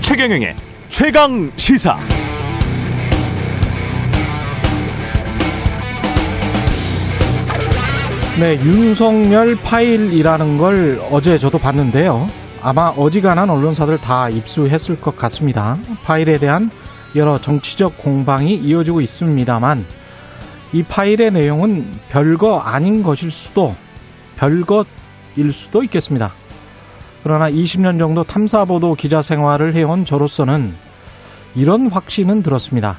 최경영의 최강 시사. 네, 윤석열 파일이라는 걸 어제 저도 봤는데요. 아마 어지간한 언론사들 다 입수했을 것 같습니다. 파일에 대한 여러 정치적 공방이 이어지고 있습니다만 이 파일의 내용은 별거 아닌 것일 수도 별것일 수도 있겠습니다. 그러나 20년 정도 탐사보도 기자 생활을 해온 저로서는 이런 확신은 들었습니다.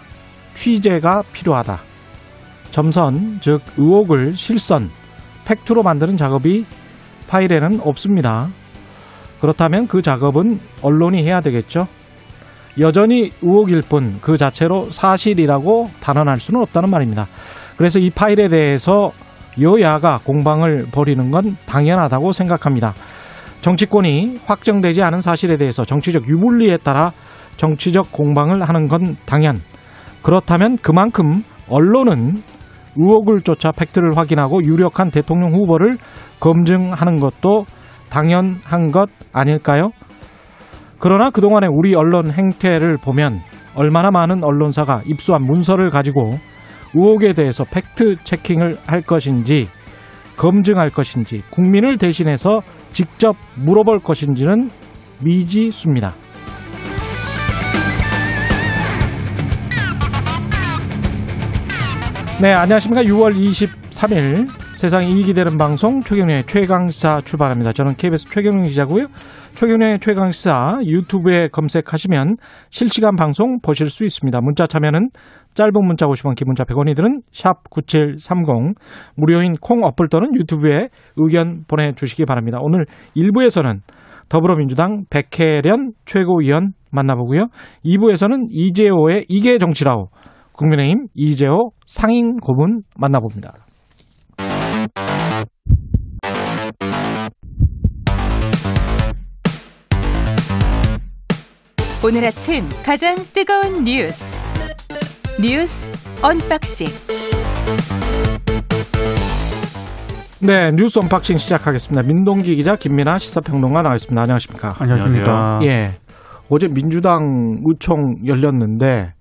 취재가 필요하다. 점선, 즉 의혹을 실선, 팩트로 만드는 작업이 파일에는 없습니다. 그렇다면 그 작업은 언론이 해야 되겠죠. 여전히 의혹일 뿐 그 자체로 사실이라고 단언할 수는 없다는 말입니다. 그래서 이 파일에 대해서 여야가 공방을 벌이는 건 당연하다고 생각합니다. 정치권이 확정되지 않은 사실에 대해서 정치적 유불리에 따라 정치적 공방을 하는 건 당연. 그렇다면 그만큼 언론은 의혹을 쫓아 팩트를 확인하고 유력한 대통령 후보를 검증하는 것도 당연한 것 아닐까요? 그러나 그동안의 우리 언론 행태를 보면 얼마나 많은 언론사가 입수한 문서를 가지고 의혹에 대해서 팩트 체킹을 할 것인지 검증할 것인지 국민을 대신해서 직접 물어볼 것인지는 미지수입니다. 네, 안녕하십니까. 6월 23일 세상이 이익이 되는 방송 최경련의 최강시사 출발합니다. 저는 KBS 최경련 기자고요. 최경련의 최강시사 유튜브에 검색하시면 실시간 방송 보실 수 있습니다. 문자 참여는 짧은 문자 50원, 긴 문자 100원이 드는 샵 9730 무료인 콩 어플 또는 유튜브에 의견 보내주시기 바랍니다. 오늘 1부에서는 더불어민주당 백혜련 최고위원 만나보고요. 2부에서는 이재호의 이게 정치라고 국민의힘 이재호 상임 고문 만나봅니다. 오늘 아침 가장 뜨거운 뉴스 뉴스 unboxing 네, 뉴스 unboxing 시작하겠습니다. 민동기 기자 김민하 시사평론가 나와있습니다. 안녕하십니까? 안녕하십니까? 예. 어제 민주당 의총 열렸는데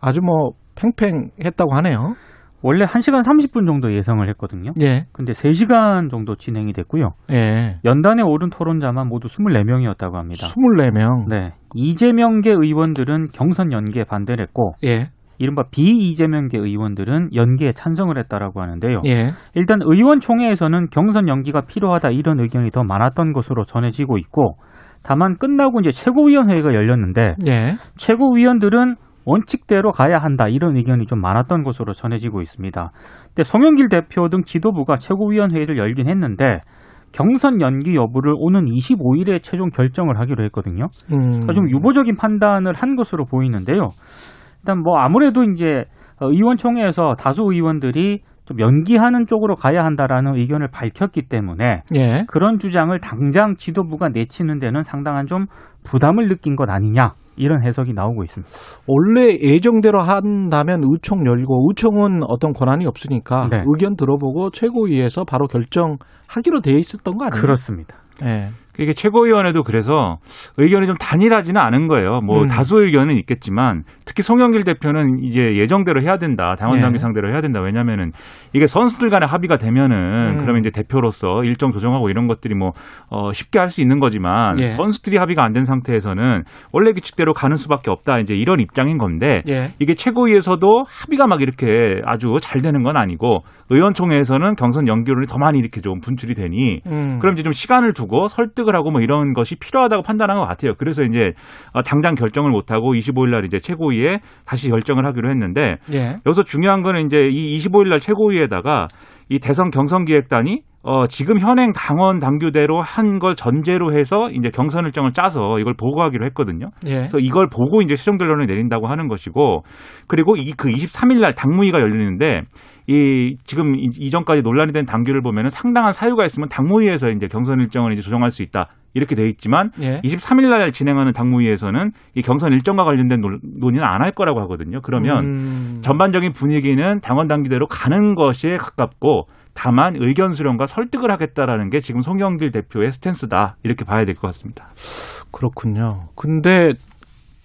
아주 뭐 팽팽했다고 하네요. 원래 1시간 30분 정도 예상을 했거든요. 예. 근데 3시간 정도 진행이 됐고요. 예. 연단에 오른 토론자만 모두 24명이었다고 합니다. 24명. 네. 이재명계 의원들은 경선 연기에 반대를 했고 예. 이른바 비이재명계 의원들은 연기에 찬성을 했다라고 하는데요. 예. 일단 의원총회에서는 경선 연기가 필요하다 이런 의견이 더 많았던 것으로 전해지고 있고 다만 끝나고 이제 최고위원회가 열렸는데 예. 최고위원들은 원칙대로 가야 한다 이런 의견이 좀 많았던 것으로 전해지고 있습니다. 근데 송영길 대표 등 지도부가 최고위원회의를 열긴 했는데 경선 연기 여부를 오는 25일에 최종 결정을 하기로 했거든요. 음. 그러니까 좀 유보적인 판단을 한 것으로 보이는데요. 일단 뭐 아무래도 이제 의원총회에서 다수 의원들이 좀 연기하는 쪽으로 가야 한다라는 의견을 밝혔기 때문에 예. 그런 주장을 당장 지도부가 내치는 데는 상당한 좀 부담을 느낀 것 아니냐 이런 해석이 나오고 있습니다. 원래 예정대로 한다면 의총 열고 의총은 어떤 권한이 없으니까 네. 의견 들어보고 최고위에서 바로 결정하기로 돼 있었던 거 아니에요? 그렇습니다. 예. 이게 최고위원회도 그래서 의견이 좀 단일하지는 않은 거예요. 뭐 음. 다수 의견은 있겠지만 특히 송영길 대표는 이제 예정대로 해야 된다. 당원 예. 당규 상대로 해야 된다. 왜냐면은 이게 선수들 간의 합의가 되면은 음. 그러면 이제 대표로서 일정 조정하고 이런 것들이 뭐 어, 쉽게 할 수 있는 거지만 예. 선수들이 합의가 안 된 상태에서는 원래 규칙대로 가는 수밖에 없다. 이제 이런 입장인 건데 예. 이게 최고위에서도 합의가 막 이렇게 아주 잘 되는 건 아니고 의원총회에서는 경선 연기론이 더 많이 이렇게 좀 분출이 되니 음. 그럼 이제 좀 시간을 두고 설득을 하고 뭐 이런 것이 필요하다고 판단한 것 같아요. 그래서 이제 어, 당장 결정을 못 하고 25일 날 이제 최고위에 다시 결정을 하기로 했는데 예. 여기서 중요한 거는 이제 이 25일 날 최고위에다가 이 대선 경선 기획단이 어, 지금 현행 당원 당규대로 한 걸 전제로 해서 이제 경선 일정을 짜서 이걸 보고하기로 했거든요. 예. 그래서 이걸 보고 이제 최종 결론을 내린다고 하는 것이고 그리고 이 그 23일 날 당무위가 열리는데 이 지금 이- 이전까지 논란이 된 당규를 보면은 상당한 사유가 있으면 당무위에서 이제 경선 일정을 이제 조정할 수 있다. 이렇게 돼 있지만 예. 23일 날 진행하는 당무위에서는 이 경선 일정과 관련된 논- 논의는 안 할 거라고 하거든요. 그러면 음. 전반적인 분위기는 당원 당규대로 가는 것에 가깝고 다만 의견 수렴과 설득을 하겠다라는 게 지금 송영길 대표의 스탠스다 이렇게 봐야 될 것 같습니다. 그렇군요. 근데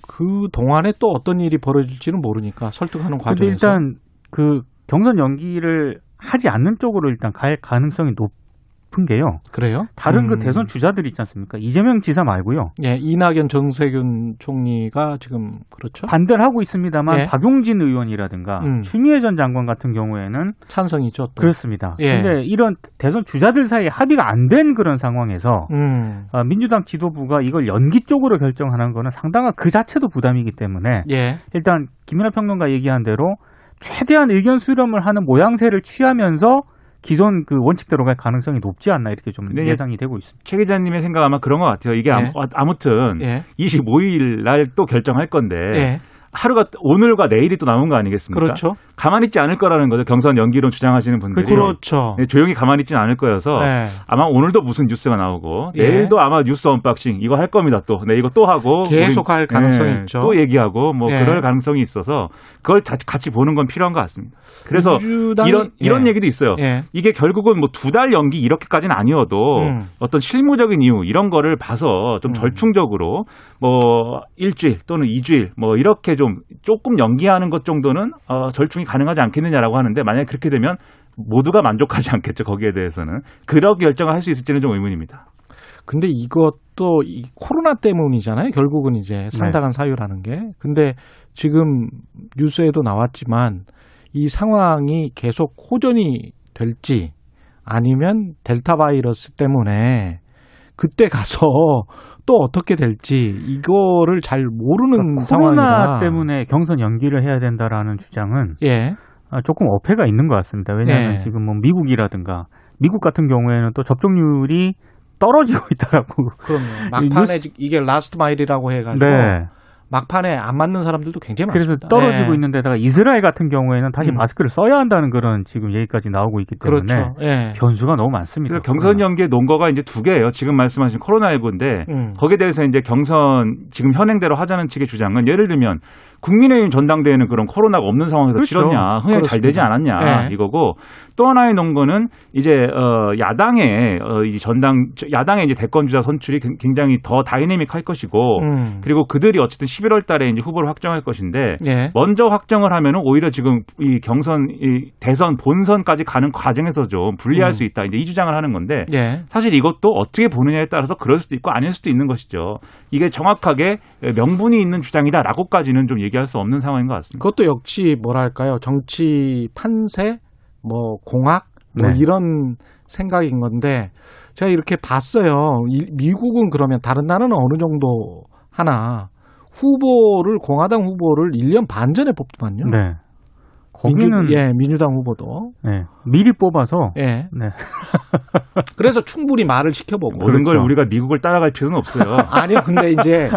그 동안에 또 어떤 일이 벌어질지는 모르니까 설득하는 과정에서 일단 그 경선 연기를 하지 않는 쪽으로 일단 갈 가능성이 높은 게요. 그래요? 다른 그 음. 대선 주자들이 있지 않습니까? 이재명 지사 말고요. 예, 이낙연 정세균 총리가 지금 그렇죠? 반대를 하고 있습니다만 예. 박용진 의원이라든가 음. 추미애 전 장관 같은 경우에는 찬성이죠. 또. 그렇습니다. 예. 근데 이런 대선 주자들 사이에 합의가 안 된 그런 상황에서 음. 아, 민주당 지도부가 이걸 연기 쪽으로 결정하는 거는 상당한 그 자체도 부담이기 때문에 예. 일단 김민하 평론가 얘기한 대로 최대한 의견 수렴을 하는 모양새를 취하면서 기존 그 원칙대로 갈 가능성이 높지 않나 이렇게 좀 네. 예상이 되고 있습니다. 최 기자님의 생각 아마 그런 것 같아요. 이게 예. 아무, 아무튼 예. 25일 날 또 결정할 건데 예. 하루가 오늘과 내일이 또 남은 거 아니겠습니까? 그렇죠. 가만히 있지 않을 거라는 거죠. 경선 연기론 주장하시는 분들이 그렇죠. 네, 조용히 가만히 있지는 않을 거여서 네. 아마 오늘도 무슨 뉴스가 나오고 예. 내일도 아마 뉴스 unboxing 이거 할 겁니다. 또 네, 이거 또 하고 계속 할 가능성이 예, 있죠. 또 얘기하고 뭐 예. 그럴 가능성이 있어서 그걸 다- 같이 보는 건 필요한 것 같습니다. 그래서 민주당이- 이런 이런 예. 얘기도 있어요. 예. 이게 결국은 뭐 두 달 연기 이렇게까지는 아니어도 음. 어떤 실무적인 이유 이런 거를 봐서 좀 음. 절충적으로 뭐 일주일 또는 이주일 뭐 이렇게 좀 조금 연기하는 것 정도는 어, 절충이 가능하지 않겠느냐라고 하는데 만약에 그렇게 되면 모두가 만족하지 않겠죠 거기에 대해서는 그런 결정을 할 수 있을지는 좀 의문입니다. 근데 이것도 이 코로나 때문이잖아요. 결국은 이제 상당한 사유라는 게. 근데 지금 뉴스에도 나왔지만 이 상황이 계속 호전이 될지 아니면 델타 바이러스 때문에 그때 가서 또 어떻게 될지 이거를 잘 모르는 그러니까 상황이라. 코로나 때문에 경선 연기를 해야 된다라는 주장은 예. 아, 조금 어폐가 있는 것 같습니다. 왜냐하면 네. 지금 뭐 미국이라든가 미국 같은 경우에는 또 접종률이 떨어지고 있다라고. 그럼요. 이 막판에 뉴스- 지- 이게 last mile이라고 해가지고 네. 막판에 안 맞는 사람들도 굉장히 그래서 많습니다. 떨어지고 예. 있는데다가 이스라엘 같은 경우에는 다시 음. 마스크를 써야 한다는 그런 지금 얘기까지 나오고 있기 때문에 그렇죠. 예. 변수가 너무 많습니다. 그래서 경선 연기의 논거가 이제 두 개예요. 지금 말씀하신 코로나19인데 음. 거기에 대해서 이제 경선 지금 현행대로 하자는 측의 주장은 예를 들면 국민의힘 전당대회는 그런 코로나가 없는 상황에서 그렇죠. 치렀냐, 흥행 잘 되지 그렇습니다. 않았냐 네. 이거고 또 하나의 논거는 이제 어 야당의 어이 전당 야당의 이제 대권 주자 선출이 굉- 굉장히 더 다이내믹할 것이고 음. 그리고 그들이 어쨌든 11월 달에 이제 후보를 확정할 것인데 예. 먼저 확정을 하면은 오히려 지금 이 경선 이 대선 본선까지 가는 과정에서 좀 불리할 음. 수 있다 이제 이 주장을 하는 건데 예. 사실 이것도 어떻게 보느냐에 따라서 그럴 수도 있고 아닐 수도 있는 것이죠. 이게 정확하게 명분이 있는 주장이다라고까지는 좀 얘기할 수 없는 상황인 것 같습니다. 그것도 역시 뭐랄까요 정치 판세 뭐 공학 뭐 네. 이런 생각인 건데 제가 이렇게 봤어요. 이- 미국은 그러면 다른 나라는 어느 정도 하나 후보를 공화당 후보를 1년 반 전에 뽑더만요. 네. 거기는 민주, 예, 민주당 후보도. 네. 미리 뽑아서 예. 네. 그래서 충분히 말을 시켜보고. 모든 걸 그렇죠. 우리가 미국을 따라갈 필요는 없어요. 아니요, 근데 이제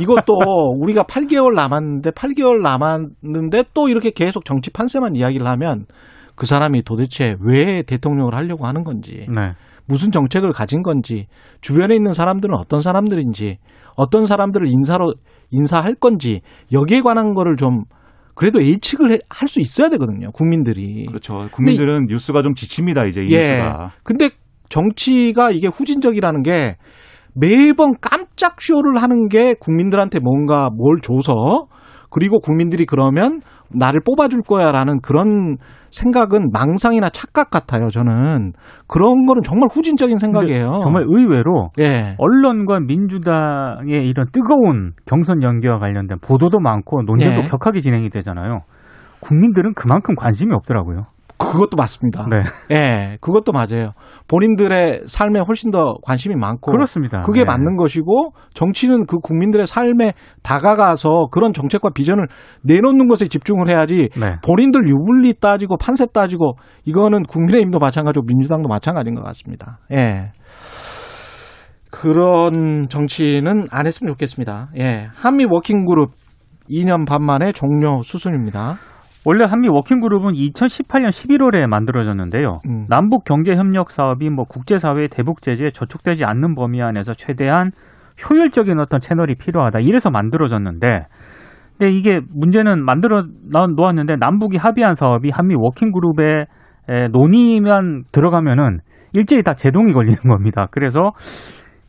이것도 우리가 8개월 남았는데 8개월 남았는데 또 이렇게 계속 정치 판세만 이야기를 하면 그 사람이 도대체 왜 대통령을 하려고 하는 건지 네. 무슨 정책을 가진 건지 주변에 있는 사람들은 어떤 사람들인지 어떤 사람들을 인사로 인사할 건지 여기에 관한 거를 좀 그래도 예측을 할 수 있어야 되거든요 국민들이 그렇죠. 국민들은 뉴스가 좀 지칩니다 이제 이 예. 뉴스가. 근데 정치가 이게 후진적이라는 게 매번 깜짝 쇼를 하는 게 국민들한테 뭔가 뭘 줘서 그리고 국민들이 그러면 나를 뽑아줄 거야라는 그런 생각은 망상이나 착각 같아요. 저는 그런 거는 정말 후진적인 생각이에요. 정말 의외로 예. 언론과 민주당의 이런 뜨거운 경선 연기와 관련된 보도도 많고 논쟁도 예. 격하게 진행이 되잖아요. 국민들은 그만큼 관심이 없더라고요. 그것도 맞습니다. 네. 예, 그것도 맞아요. 본인들의 삶에 훨씬 더 관심이 많고 그렇습니다. 그게 네. 맞는 것이고 정치는 그 국민들의 삶에 다가가서 그런 정책과 비전을 내놓는 것에 집중을 해야지 네. 본인들 유불리 따지고 판세 따지고 이거는 국민의힘도 마찬가지고 민주당도 마찬가지인 것 같습니다. 예. 그런 정치는 안 했으면 좋겠습니다. 예. 한미 워킹 그룹 2년 반 만에 종료 수순입니다. 원래 한미 워킹그룹은 2018년 11월에 만들어졌는데요. 음. 남북 경제 협력 사업이 뭐 국제사회 대북 제재에 저촉되지 않는 범위 안에서 최대한 효율적인 어떤 채널이 필요하다. 이래서 만들어졌는데, 근데 이게 문제는 만들어 나- 놓았는데 남북이 합의한 사업이 한미 워킹그룹에 에, 논의만 들어가면은 일제히 다 제동이 걸리는 겁니다. 그래서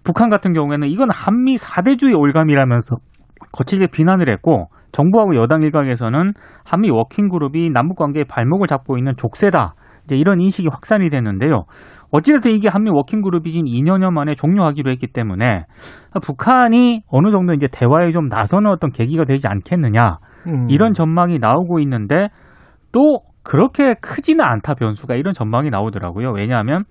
북한 같은 경우에는 이건 한미 사대주의 올가미라면서 거칠게 비난을 했고 정부하고 여당 일각에서는 한미 워킹 그룹이 남북 관계에 발목을 잡고 있는 족쇄다. 이제 이런 인식이 확산이 됐는데요. 어찌됐든 이게 한미 워킹 그룹이 지금 2년여 만에 종료하기로 했기 때문에 북한이 어느 정도 이제 대화에 좀 나서는 어떤 계기가 되지 않겠느냐. 음. 이런 전망이 나오고 있는데 또 그렇게 크지는 않다 변수가 이런 전망이 나오더라고요. 왜냐하면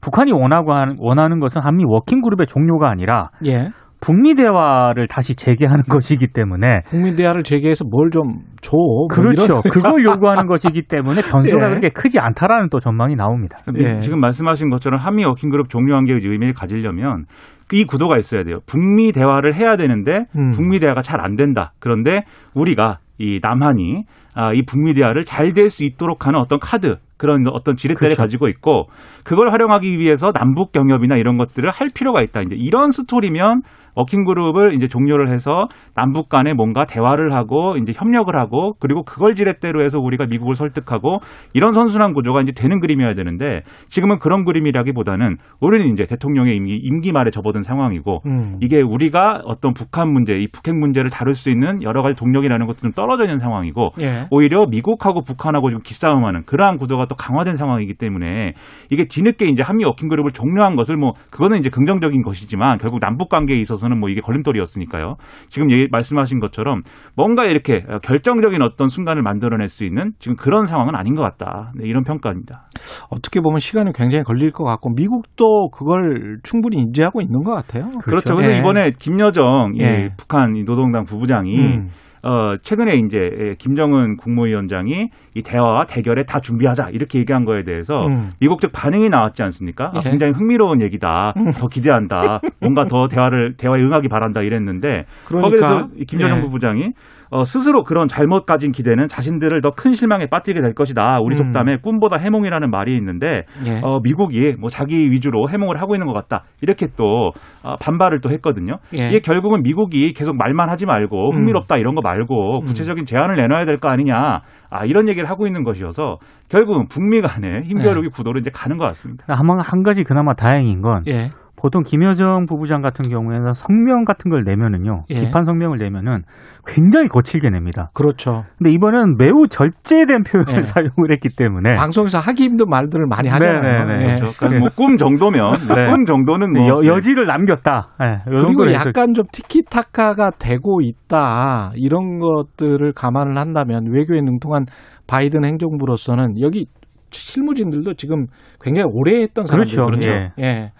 북한이 원하고 하는, 원하는 것은 한미 워킹 그룹의 종료가 아니라 예. 북미 대화를 다시 재개하는 것이기 때문에 북미 대화를 재개해서 뭘 좀 줘. 뭐 그렇죠. 이런- 그걸 요구하는 것이기 때문에 변수가 예. 그렇게 크지 않다라는 또 전망이 나옵니다. 예. 지금 말씀하신 것처럼 한미 워킹그룹 종료한 게 의미를 가지려면 이 구도가 있어야 돼요. 북미 대화를 해야 되는데 음. 북미 대화가 잘 안 된다. 그런데 우리가 이 남한이 아, 이 북미 대화를 잘 될 수 있도록 하는 어떤 카드 그런 어떤 지렛대를 그렇죠. 가지고 있고 그걸 활용하기 위해서 남북 경협이나 이런 것들을 할 필요가 있다. 이제 이런 스토리면 워킹 그룹을 이제 종료를 해서 남북 간에 뭔가 대화를 하고 이제 협력을 하고 그리고 그걸 지렛대로 해서 우리가 미국을 설득하고 이런 선순환 구조가 이제 되는 그림이어야 되는데 지금은 그런 그림이라기보다는 우리는 이제 대통령의 임기, 임기 말에 접어든 상황이고 음. 이게 우리가 어떤 북한 문제, 이 북핵 문제를 다룰 수 있는 여러 가지 동력이라는 것도 좀 떨어져 있는 상황이고 예. 오히려 미국하고 북한하고 지금 기싸움하는 그러한 구도가 또 강화된 상황이기 때문에 이게 뒤늦게 이제 한미 워킹 그룹을 종료한 것을 뭐 그거는 이제 긍정적인 것이지만 결국 남북 관계에 있어서 는 뭐 이게 걸림돌이었으니까요. 지금 얘기 말씀하신 것처럼 뭔가 이렇게 결정적인 어떤 순간을 만들어낼 수 있는 지금 그런 상황은 아닌 것 같다. 네, 이런 평가입니다. 어떻게 보면 시간이 굉장히 걸릴 것 같고 미국도 그걸 충분히 인지하고 있는 것 같아요. 그렇죠. 그래서 예. 이번에 김여정 이 예. 북한 이 노동당 부부장이 음. 어, 최근에 이제 예, 김정은 국무위원장이 이 대화와 대결에 다 준비하자 이렇게 얘기한 거에 대해서 음. 미국 쪽 반응이 나왔지 않습니까? 아, 예. 굉장히 흥미로운 얘기다. 음. 더 기대한다. 뭔가 더 대화를 대화에 응하기 바란다 이랬는데 그러니까 거기서 이 김여정 예. 부부장이 어, 스스로 그런 잘못 가진 기대는 자신들을 더 큰 실망에 빠뜨리게 될 것이다. 우리 음. 속담에 꿈보다 해몽이라는 말이 있는데 예. 어, 미국이 뭐 자기 위주로 해몽을 하고 있는 것 같다. 이렇게 또 어, 반발을 또 했거든요. 예. 이게 결국은 미국이 계속 말만 하지 말고 음. 흥미롭다 이런 거 말고 음. 구체적인 제안을 내놔야 될 거 아니냐. 아, 이런 얘기를 하고 있는 것이어서 결국은 북미 간의 힘겨루기 구도로 이제 가는 것 같습니다. 한, 한 가지 그나마 다행인 건 예. 보통 김여정 부부장 같은 경우에는 성명 같은 걸 내면은요 예. 비판 성명을 내면은 굉장히 거칠게 냅니다. 그렇죠. 근데 이번에는 매우 절제된 표현을 예. 사용을 했기 때문에 방송에서 하기 힘든 말들을 많이 하잖아요. 네, 네, 네. 예. 그렇죠. 그러니까 뭐꿈 정도면 네. 꿈 정도는 뭐 여, 여지를 남겼다. 예, 요 그리고 약간 좀 티키타카가 되고 있다 이런 것들을 감안을 한다면 외교에 능통한 바이든 행정부로서는 여기 실무진들도 지금 굉장히 오래 했던 사람들 그렇죠. 그렇죠. 예. 예.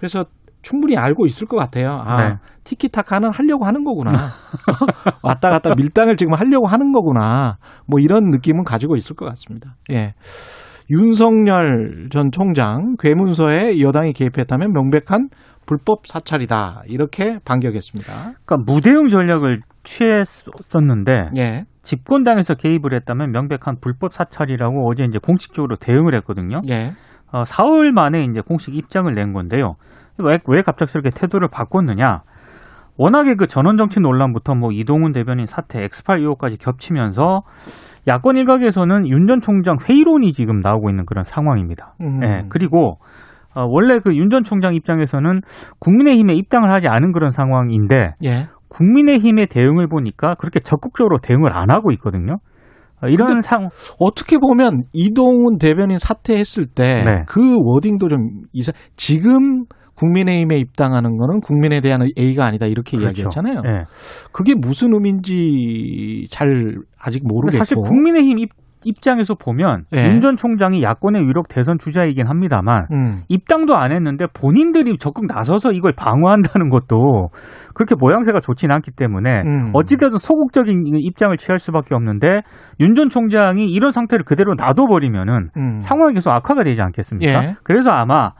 그래서 충분히 알고 있을 것 같아요. 아, 네. 티키타카는 하려고 하는 거구나. 왔다 갔다 밀당을 지금 하려고 하는 거구나. 뭐 이런 느낌은 가지고 있을 것 같습니다. 예. 윤석열 전 총장 괴문서에 여당이 개입했다면 명백한 불법 사찰이다. 이렇게 반격했습니다. 그러니까 무대응 전략을 취했었는데 예. 집권당에서 개입을 했다면 명백한 불법 사찰이라고 어제 이제 공식적으로 대응을 했거든요. 예. 어, 사흘 만에 이제 공식 입장을 낸 건데요. 왜, 왜 갑작스럽게 태도를 바꿨느냐? 워낙에 그 전원 정치 논란부터 뭐 이동훈 대변인 사태, 엑스팔 의혹까지 겹치면서 야권 일각에서는 윤 전 총장 회의론이 지금 나오고 있는 그런 상황입니다. 음. 예, 그리고 어, 원래 그 윤 전 총장 입장에서는 국민의힘에 입당을 하지 않은 그런 상황인데 예. 국민의힘의 대응을 보니까 그렇게 적극적으로 대응을 안 하고 있거든요. 어, 이런 상 어떻게 보면 이동훈 대변인 사퇴했을 때 네. 그 워딩도 좀 이상 국민의힘에 국민의힘에 입당하는 거는 국민에 대한 A가 아니다 이렇게 그렇죠. 이야기했잖아요. 예. 그게 무슨 의미인지 잘 아직 모르겠고 사실 국민의힘 입, 입장에서 보면 예. 윤전 총장이 야권의 유력 대선 주자이긴 합니다만 음. 입당도 안 했는데 본인들이 적극 나서서 이걸 방어한다는 것도 그렇게 모양새가 좋지는 않기 때문에 음. 어찌되든 소극적인 입장을 취할 수밖에 없는데 윤 전 총장이 이런 상태를 그대로 놔둬버리면은 음. 상황이 계속 악화가 되지 않겠습니까? 예. 그래서 아마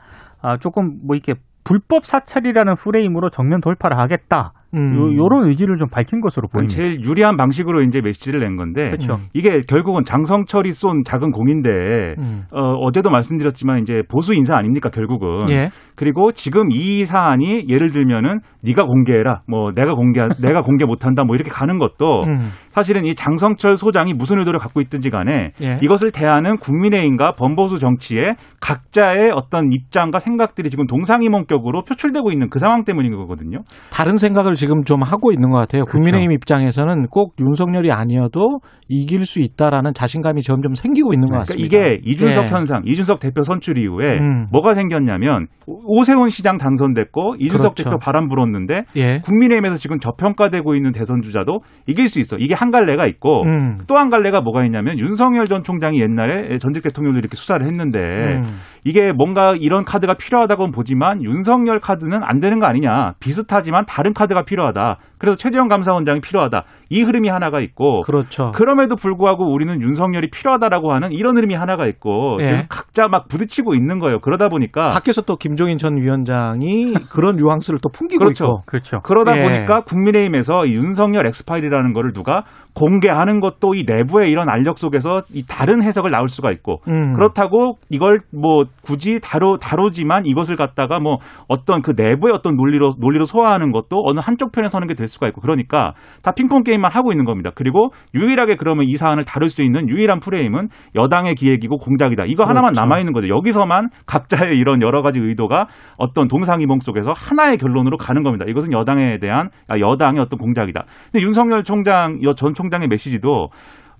아, 조금 뭐 이렇게 불법 사찰이라는 프레임으로 정면 돌파를 하겠다 음. 요, 런 의지를 좀 밝힌 것으로 보입니다. 제일 유리한 방식으로 이제 메시지를 낸 건데 그렇죠. 음. 이게 결국은 장성철이 쏜 작은 공인데 음. 어, 어제도 말씀드렸지만 이제 보수 인사 아닙니까 결국은 예. 그리고 지금 이 사안이 예를 들면은 네가 공개해라 뭐 내가 공개 내가 공개 못한다 뭐 이렇게 가는 것도 음. 사실은 이 장성철 소장이 무슨 의도를 갖고 있든지 간에 예. 이것을 대하는 국민의힘과 범보수 정치의 각자의 어떤 입장과 생각들이 지금 동상이몽격으로 표출되고 있는 그 상황 때문인 거거든요. 다른 생각을 지금 좀 하고 있는 것 같아요. 그렇죠. 국민의힘 입장에서는 꼭 윤석열이 아니어도 이길 수 있다라는 자신감이 점점 생기고 있는 것 그러니까 같습니다. 이게 이준석 예. 현상, 이준석 대표 선출 이후에 음. 뭐가 생겼냐면 오세훈 시장 당선됐고 이준석 그렇죠. 대표 바람 불었는데 예. 국민의힘에서 지금 저평가되고 있는 대선 주자도 이길 수 있어. 이게 한 갈래가 있고 음. 또한 갈래가 뭐가 있냐면 윤석열 전 총장이 옛날에 전직 대통령들 이렇게 수사를 했는데 음. 이게 뭔가 이런 카드가 필요하다고는 보지만 윤석열 카드는 안 되는 거 아니냐. 비슷하지만 다른 카드가 필요하다. 그래서 최재형 감사원장이 필요하다. 이 흐름이 하나가 있고 그렇죠. 그럼에도 불구하고 우리는 윤석열이 필요하다라고 하는 이런 흐름이 하나가 있고 예. 지금 각자 막 부딪히고 있는 거예요. 그러다 보니까 밖에서 또 김종인 전 위원장이 그런 뉘앙스를 또 풍기고 그렇죠. 있고. 그렇죠. 그러다 예. 보니까 국민의힘에서 이 윤석열 엑스파일이라는 거를 누가 공개하는 것도 이 내부의 이런 알력 속에서 이 다른 해석을 나올 수가 있고 음. 그렇다고 이걸 뭐 굳이 다루 다루지만 이것을 갖다가 뭐 어떤 그 내부의 어떤 논리로 논리로 소화하는 것도 어느 한쪽 편에 서는 게 될 수가 있고 그러니까 다 핑퐁 게임만 하고 있는 겁니다. 그리고 유일하게 그러면 이 사안을 다룰 수 있는 유일한 프레임은 여당의 기획이고 공작이다. 이거 하나만 그렇죠. 남아 있는 거죠. 여기서만 각자의 이런 여러 가지 의도가 어떤 동상이몽 속에서 하나의 결론으로 가는 겁니다. 이것은 여당에 대한 아, 여당의 어떤 공작이다. 근데 윤석열 총장 전 총 장의 메시지도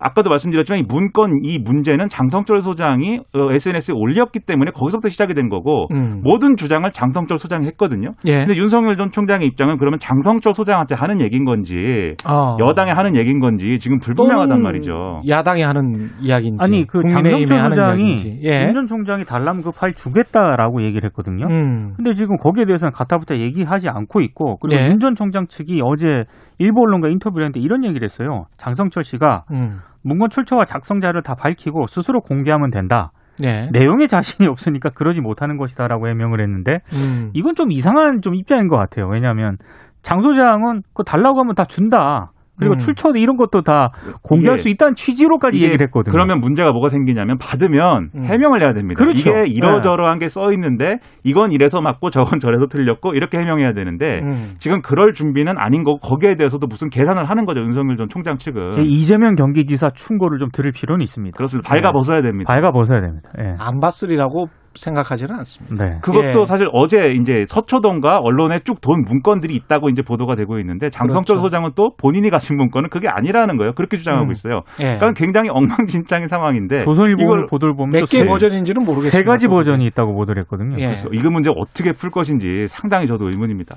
아까도 말씀드렸지만 이 문건 이 문제는 장성철 소장이 어, SNS에 올렸기 때문에 거기서부터 시작이 된 거고 음. 모든 주장을 장성철 소장이 했거든요. 예. 근데 윤석열 전 총장의 입장은 그러면 장성철 소장한테 하는 얘기인 건지 어. 여당에 하는 얘기인 건지 지금 불분명하단 말이죠. 야당이 하는 이야기인지. 아니 그 장성철 소장이. 예. 윤전 총장이 그 파일 주겠다라고 얘기를 했거든요. 음. 근데 지금 거기에 대해서는 가타부터 얘기하지 않고 있고 그리고 네. 윤전 총장 측이 어제 일부 언론과 인터뷰를 했는데 이런 얘기를 했어요. 장성철 씨가 음. 문건 출처와 작성자를 다 밝히고 스스로 공개하면 된다. 네. 내용에 자신이 없으니까 그러지 못하는 것이다라고 해명을 했는데 음. 이건 좀 이상한 좀 입장인 것 같아요. 왜냐하면 장 소장은 그거 달라고 하면 다 준다. 그리고 음. 출처도 이런 것도 다 공개할 이게- 수 있다는 취지로까지 얘기를 했거든요. 그러면 문제가 뭐가 생기냐면 받으면 음. 해명을 해야 됩니다. 그렇죠. 이게 이러저러한 게 써 있는데 이건 이래서 맞고 저건 저래서 틀렸고 이렇게 해명해야 되는데 음. 지금 그럴 준비는 아닌 거고 거기에 대해서도 무슨 계산을 하는 거죠 윤석열 전 총장 측은 예, 이재명 경기지사 충고를 좀 들을 필요는 있습니다. 그렇습니다. 발가벗어야 됩니다. 발가벗어야 됩니다. 예. 안 봤으리라고 생각하지는 않습니다. 네. 그것도 예. 사실 어제 이제 서초동과 언론에 쭉 돈 문건들이 있다고 이제 보도가 되고 있는데 장성철 그렇죠. 소장은 또 본인이 가진 문건은 그게 아니라는 거예요. 그렇게 주장하고 음. 있어요. 예. 그러니까 굉장히 엉망진창인 상황인데 조선일보 이걸 보도를 보면 몇또개 세- 버전인지는 모르겠습니다. 세 가지 버전이 있다고 보도를 했거든요. 예. 그래서 이 문제 어떻게 풀 것인지 상당히 저도 의문입니다.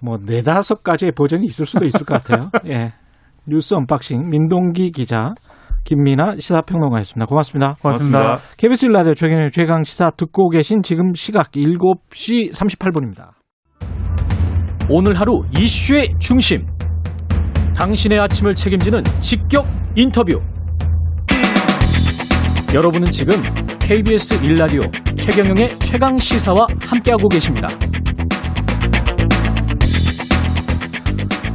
뭐 네다섯 가지의 버전이 있을 수도 있을 것 같아요. 예. 뉴스 언박싱 민동기 기자 김민아 시사평론가였습니다. 고맙습니다. 고맙습니다. KBS 라디오 최경의 최강 시사 듣고 계신 지금 시각 7시 38분입니다. 오늘 하루 이슈의 중심. 당신의 아침을 책임지는 직격 인터뷰. 여러분은 지금 KBS 일라디오 최경영의 최강 시사와 함께하고 계십니다.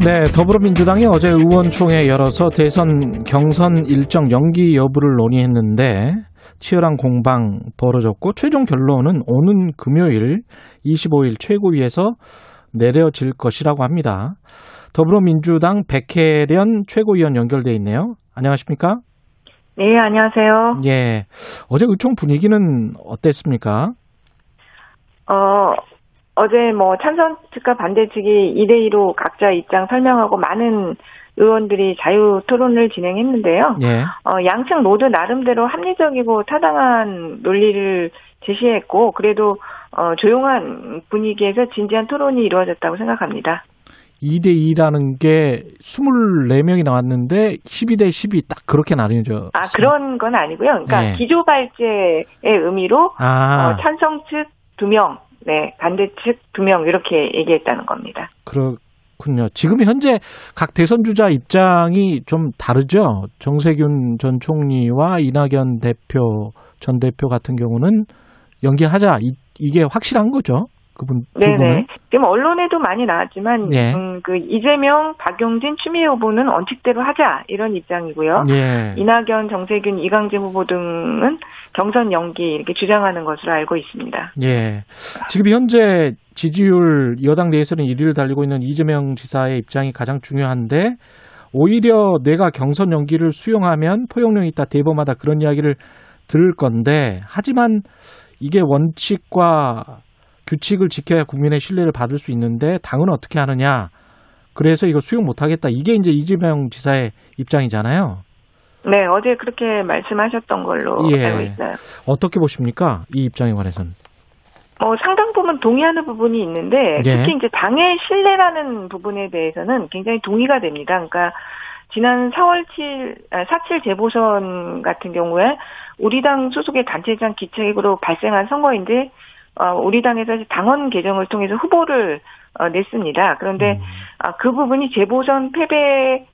네, 더불어민주당이 어제 의원총회 열어서 대선 경선 일정 연기 여부를 논의했는데 치열한 공방 벌어졌고 최종 결론은 오는 금요일 25일 최고위에서 내려질 것이라고 합니다. 더불어민주당 백혜련 최고위원 연결돼 있네요. 안녕하십니까? 네, 안녕하세요. 예. 어제 의총 분위기는 어땠습니까? 어, 어제 뭐 찬성 측과 반대 측이 2대 2로 각자 입장 설명하고 많은 의원들이 자유 토론을 진행했는데요. 예. 어, 양측 모두 나름대로 합리적이고 타당한 논리를 제시했고, 그래도 어, 조용한 분위기에서 진지한 토론이 이루어졌다고 생각합니다. 2대 2라는 게 24명이 나왔는데 12대 10이 딱 그렇게 나뉘어져. 아, 그런 건 아니고요. 그러니까 네. 기조 발제의 의미로 아, 어, 찬성 측 2명, 네, 반대 측 2명 이렇게 얘기했다는 겁니다. 그렇군요. 지금 현재 각 대선 주자 입장이 좀 다르죠. 정세균 전 총리와 이낙연 대표 전 대표 같은 경우는 연기하자 이, 이게 확실한 거죠. 그분 두 네네. 지금 언론에도 많이 나왔지만, 예. 음, 그 이재명, 박용진, 추미애 후보는 원칙대로 하자 이런 입장이고요. 예. 이낙연, 정세균, 이강재 후보 등은 경선 연기 이렇게 주장하는 것으로 알고 있습니다. 예. 지금 현재 지지율 여당 내에서는 1위를 달리고 있는 이재명 지사의 입장이 가장 중요한데 오히려 내가 경선 연기를 수용하면 포용력이 있다 대범하다 그런 이야기를 들을 건데 하지만 이게 원칙과 규칙을 지켜야 국민의 신뢰를 받을 수 있는데 당은 어떻게 하느냐 그래서 이거 수용 못하겠다 이게 이제 이재명 지사의 입장이잖아요 네, 어제 그렇게 말씀하셨던 걸로 예. 알고 있어요. 어떻게 보십니까 이 입장에 관해서는 뭐 상당 부분 동의하는 부분이 있는데 예. 특히 이제 당의 신뢰라는 부분에 대해서는 굉장히 동의가 됩니다. 그러니까 지난 4월 7, 아, 4.7 재보선 같은 경우에 우리 당 소속의 단체장 기책으로 발생한 선거인데 어, 우리 당에서 당원 개정을 통해서 후보를 어, 냈습니다. 그런데 음. 아, 그 부분이 재보선 패배의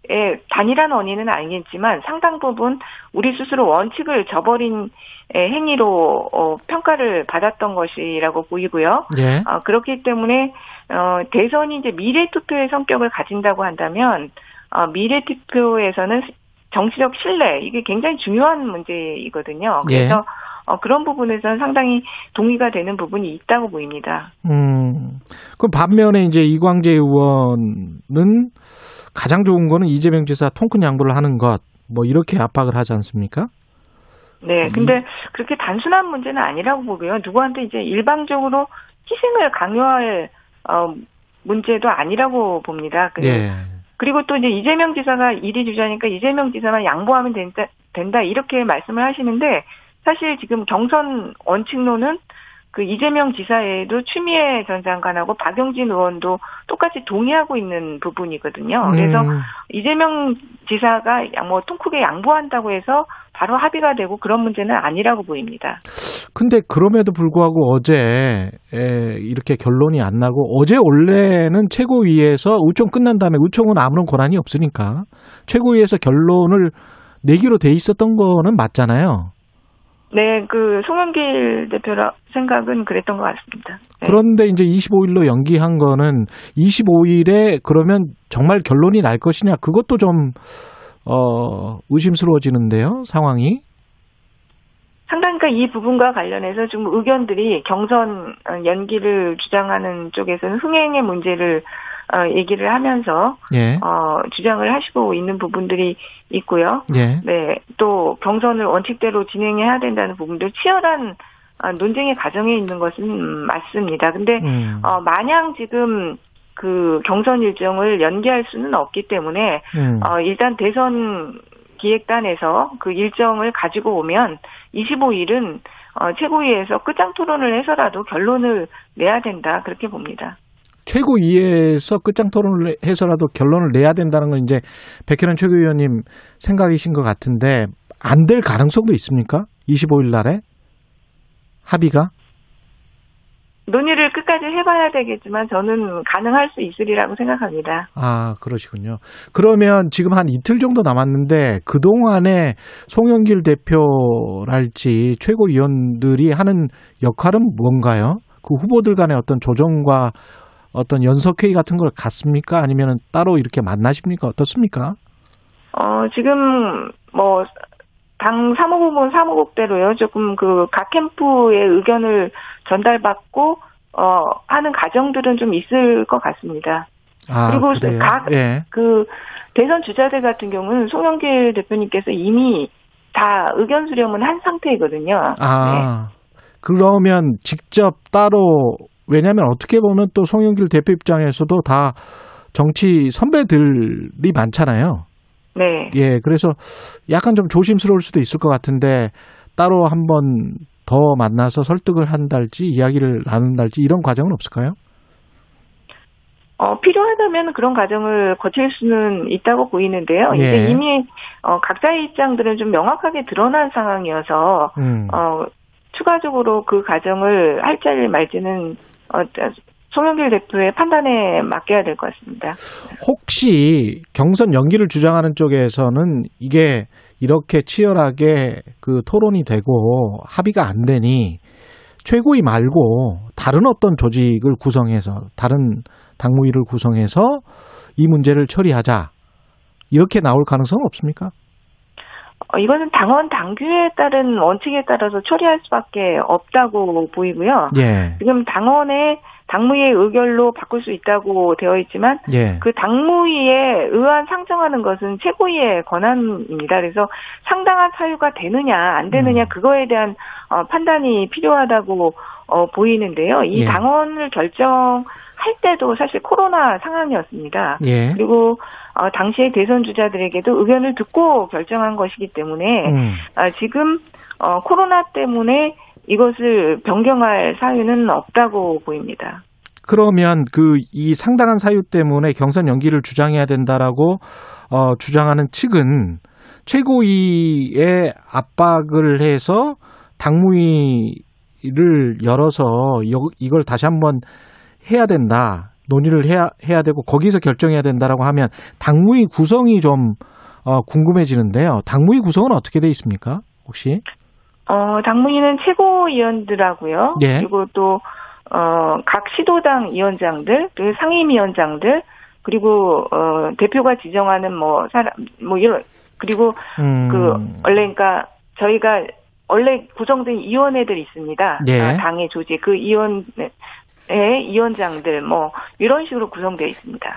단일한 원인은 아니겠지만 상당 부분 우리 스스로 원칙을 저버린 에, 행위로 어, 평가를 받았던 것이라고 보이고요. 예. 어, 그렇기 때문에 어, 대선이 이제 미래 투표의 성격을 가진다고 한다면 어, 미래 투표에서는 정치적 신뢰 이게 굉장히 중요한 문제이거든요. 예. 그래서 어, 그런 부분에서는 상당히 동의가 되는 부분이 있다고 보입니다. 음. 그럼 반면에 이제 이광재 의원은 가장 좋은 거는 이재명 지사 통큰 양보를 하는 것, 뭐 이렇게 압박을 하지 않습니까? 네, 근데 그렇게 단순한 문제는 아니라고 보고요. 누구한테 이제 일방적으로 희생을 강요할 어, 문제도 아니라고 봅니다. 그- 예. 그리고 또 이제 이재명 지사가 일이 주자니까 이재명 지사만 양보하면 된다, 된다 이렇게 말씀을 하시는데 사실 지금 경선 원칙론은 그 이재명 지사에도 추미애 전 장관하고 박용진 의원도 똑같이 동의하고 있는 부분이거든요. 그래서 음, 이재명 지사가 양- 뭐 통크게 양보한다고 해서 바로 합의가 되고 그런 문제는 아니라고 보입니다. 근데 그럼에도 불구하고 어제 에, 이렇게 결론이 안 나고 어제 원래는 최고위에서 의총 끝난 다음에 의총은 아무런 권한이 없으니까 최고위에서 결론을 내기로 돼 있었던 거는 맞잖아요. 네, 그 송영길 대표라 생각은 그랬던 것 같습니다. 네. 그런데 이제 25일로 연기한 거는 25일에 그러면 정말 결론이 날 것이냐 그것도 좀 어, 의심스러워지는데요 상황이. 상당히 이 부분과 관련해서 지금 의견들이 경선 어, 연기를 주장하는 쪽에서는 흥행의 문제를 어, 얘기를 하면서 예, 어, 주장을 하시고 있는 부분들이 있고요. 예, 네, 또 경선을 원칙대로 진행해야 된다는 부분들 치열한 아, 논쟁의 과정에 있는 것은 음, 맞습니다. 근데 음, 어, 마냥 지금 그 경선 일정을 연기할 수는 없기 때문에 음. 어, 일단 대선 기획단에서 그 일정을 가지고 오면 25일은 어, 최고위에서 끝장 토론을 해서라도 결론을 내야 된다 그렇게 봅니다. 최고위에서 끝장 토론을 해서라도 결론을 내야 된다는 건 이제 백현원 최고위원님 생각이신 것 같은데 안 될 가능성도 있습니까? 25일 날에 합의가? 논의를 끝까지 해봐야 되겠지만 저는 가능할 수 있으리라고 생각합니다. 아, 그러시군요. 그러면 지금 한 이틀 정도 남았는데 그동안에 송영길 대표랄지 최고위원들이 하는 역할은 뭔가요? 그 후보들 간의 어떤 조정과 어떤 연석회의 같은 걸 갖습니까? 아니면 따로 이렇게 만나십니까? 어떻습니까? 어, 지금 뭐 당 사무국은 사무국대로요. 조금 그 각 캠프의 의견을 전달받고 어 하는 과정들은 좀 있을 것 같습니다. 아, 그리고 그래요? 각- 예. 그 대선 주자들 같은 경우는 송영길 대표님께서 이미 다 의견 수렴은 한 상태이거든요. 네. 아, 그러면 직접 따로 왜냐하면 어떻게 보면 또 송영길 대표 입장에서도 다 정치 선배들이 많잖아요. 네. 예, 그래서 약간 좀 조심스러울 수도 있을 것 같은데 따로 한번 더 만나서 설득을 한달지 이야기를 나눈달지 이런 과정은 없을까요? 어, 필요하다면 그런 과정을 거칠 수는 있다고 보이는데요. 예. 이제 이미 어, 각자의 입장들은 좀 명확하게 드러난 상황이어서 음. 어, 추가적으로 그 과정을 할지 말지는 어, 송영길 대표의 판단에 맡겨야 될 것 같습니다. 혹시 경선 연기를 주장하는 쪽에서는 이게 이렇게 치열하게 그 토론이 되고 합의가 안 되니 최고위 말고 다른 어떤 조직을 구성해서 다른 당무위를 구성해서 이 문제를 처리하자 이렇게 나올 가능성은 없습니까? 어, 이거는 당원 당규에 따른 원칙에 따라서 처리할 수밖에 없다고 보이고요. 예, 지금 당원의 당무위의 의결로 바꿀 수 있다고 되어 있지만 예, 그 당무위에 의안 상정하는 것은 최고위의 권한입니다. 그래서 상당한 사유가 되느냐 안 되느냐 음. 그거에 대한 어, 판단이 필요하다고 어, 보이는데요. 이 예. 당원을 결정 할 때도 사실 코로나 상황이었습니다. 예. 그리고 어, 당시의 대선 주자들에게도 의견을 듣고 결정한 것이기 때문에 음. 아, 지금 어, 코로나 때문에 이것을 변경할 사유는 없다고 보입니다. 그러면 그 이 상당한 사유 때문에 경선 연기를 주장해야 된다라고 어, 주장하는 측은 최고위에 압박을 해서 당무위를 열어서 여- 이걸 다시 한번 해야 된다 논의를 해야 해야 되고 거기서 결정해야 된다라고 하면 당무위 구성이 좀 어, 궁금해지는데요. 당무위 구성은 어떻게 돼 있습니까? 혹시? 어, 당무위는 최고위원들하고요. 예. 그리고 또, 어, 각 시도당 위원장들, 그리고 상임위원장들, 그리고, 어, 대표가 지정하는 뭐, 사람, 뭐, 이런, 그리고 음, 그, 원래, 그러니까, 저희가, 원래 구성된 위원회들 있습니다. 예. 아, 당의 조직, 그 위원회, 위원장들, 뭐, 이런 식으로 구성되어 있습니다.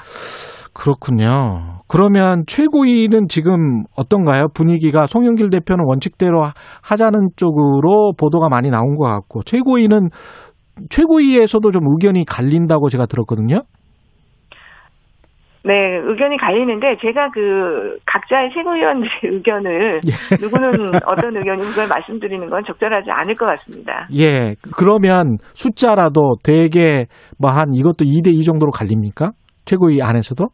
그렇군요. 그러면 최고위는 지금 어떤가요? 분위기가 송영길 대표는 원칙대로 하- 하자는 쪽으로 보도가 많이 나온 것 같고 최고위는 최고위에서도 좀 의견이 갈린다고 제가 들었거든요. 네, 의견이 갈리는데 제가 그 각자의 최고위원들의 의견을 예. 누구는 어떤 의견이 그걸 말씀드리는 건 적절하지 않을 것 같습니다. 예. 그러면 숫자라도 대개 뭐 한 이것도 2대 2 정도로 갈립니까? 최고위 안에서도?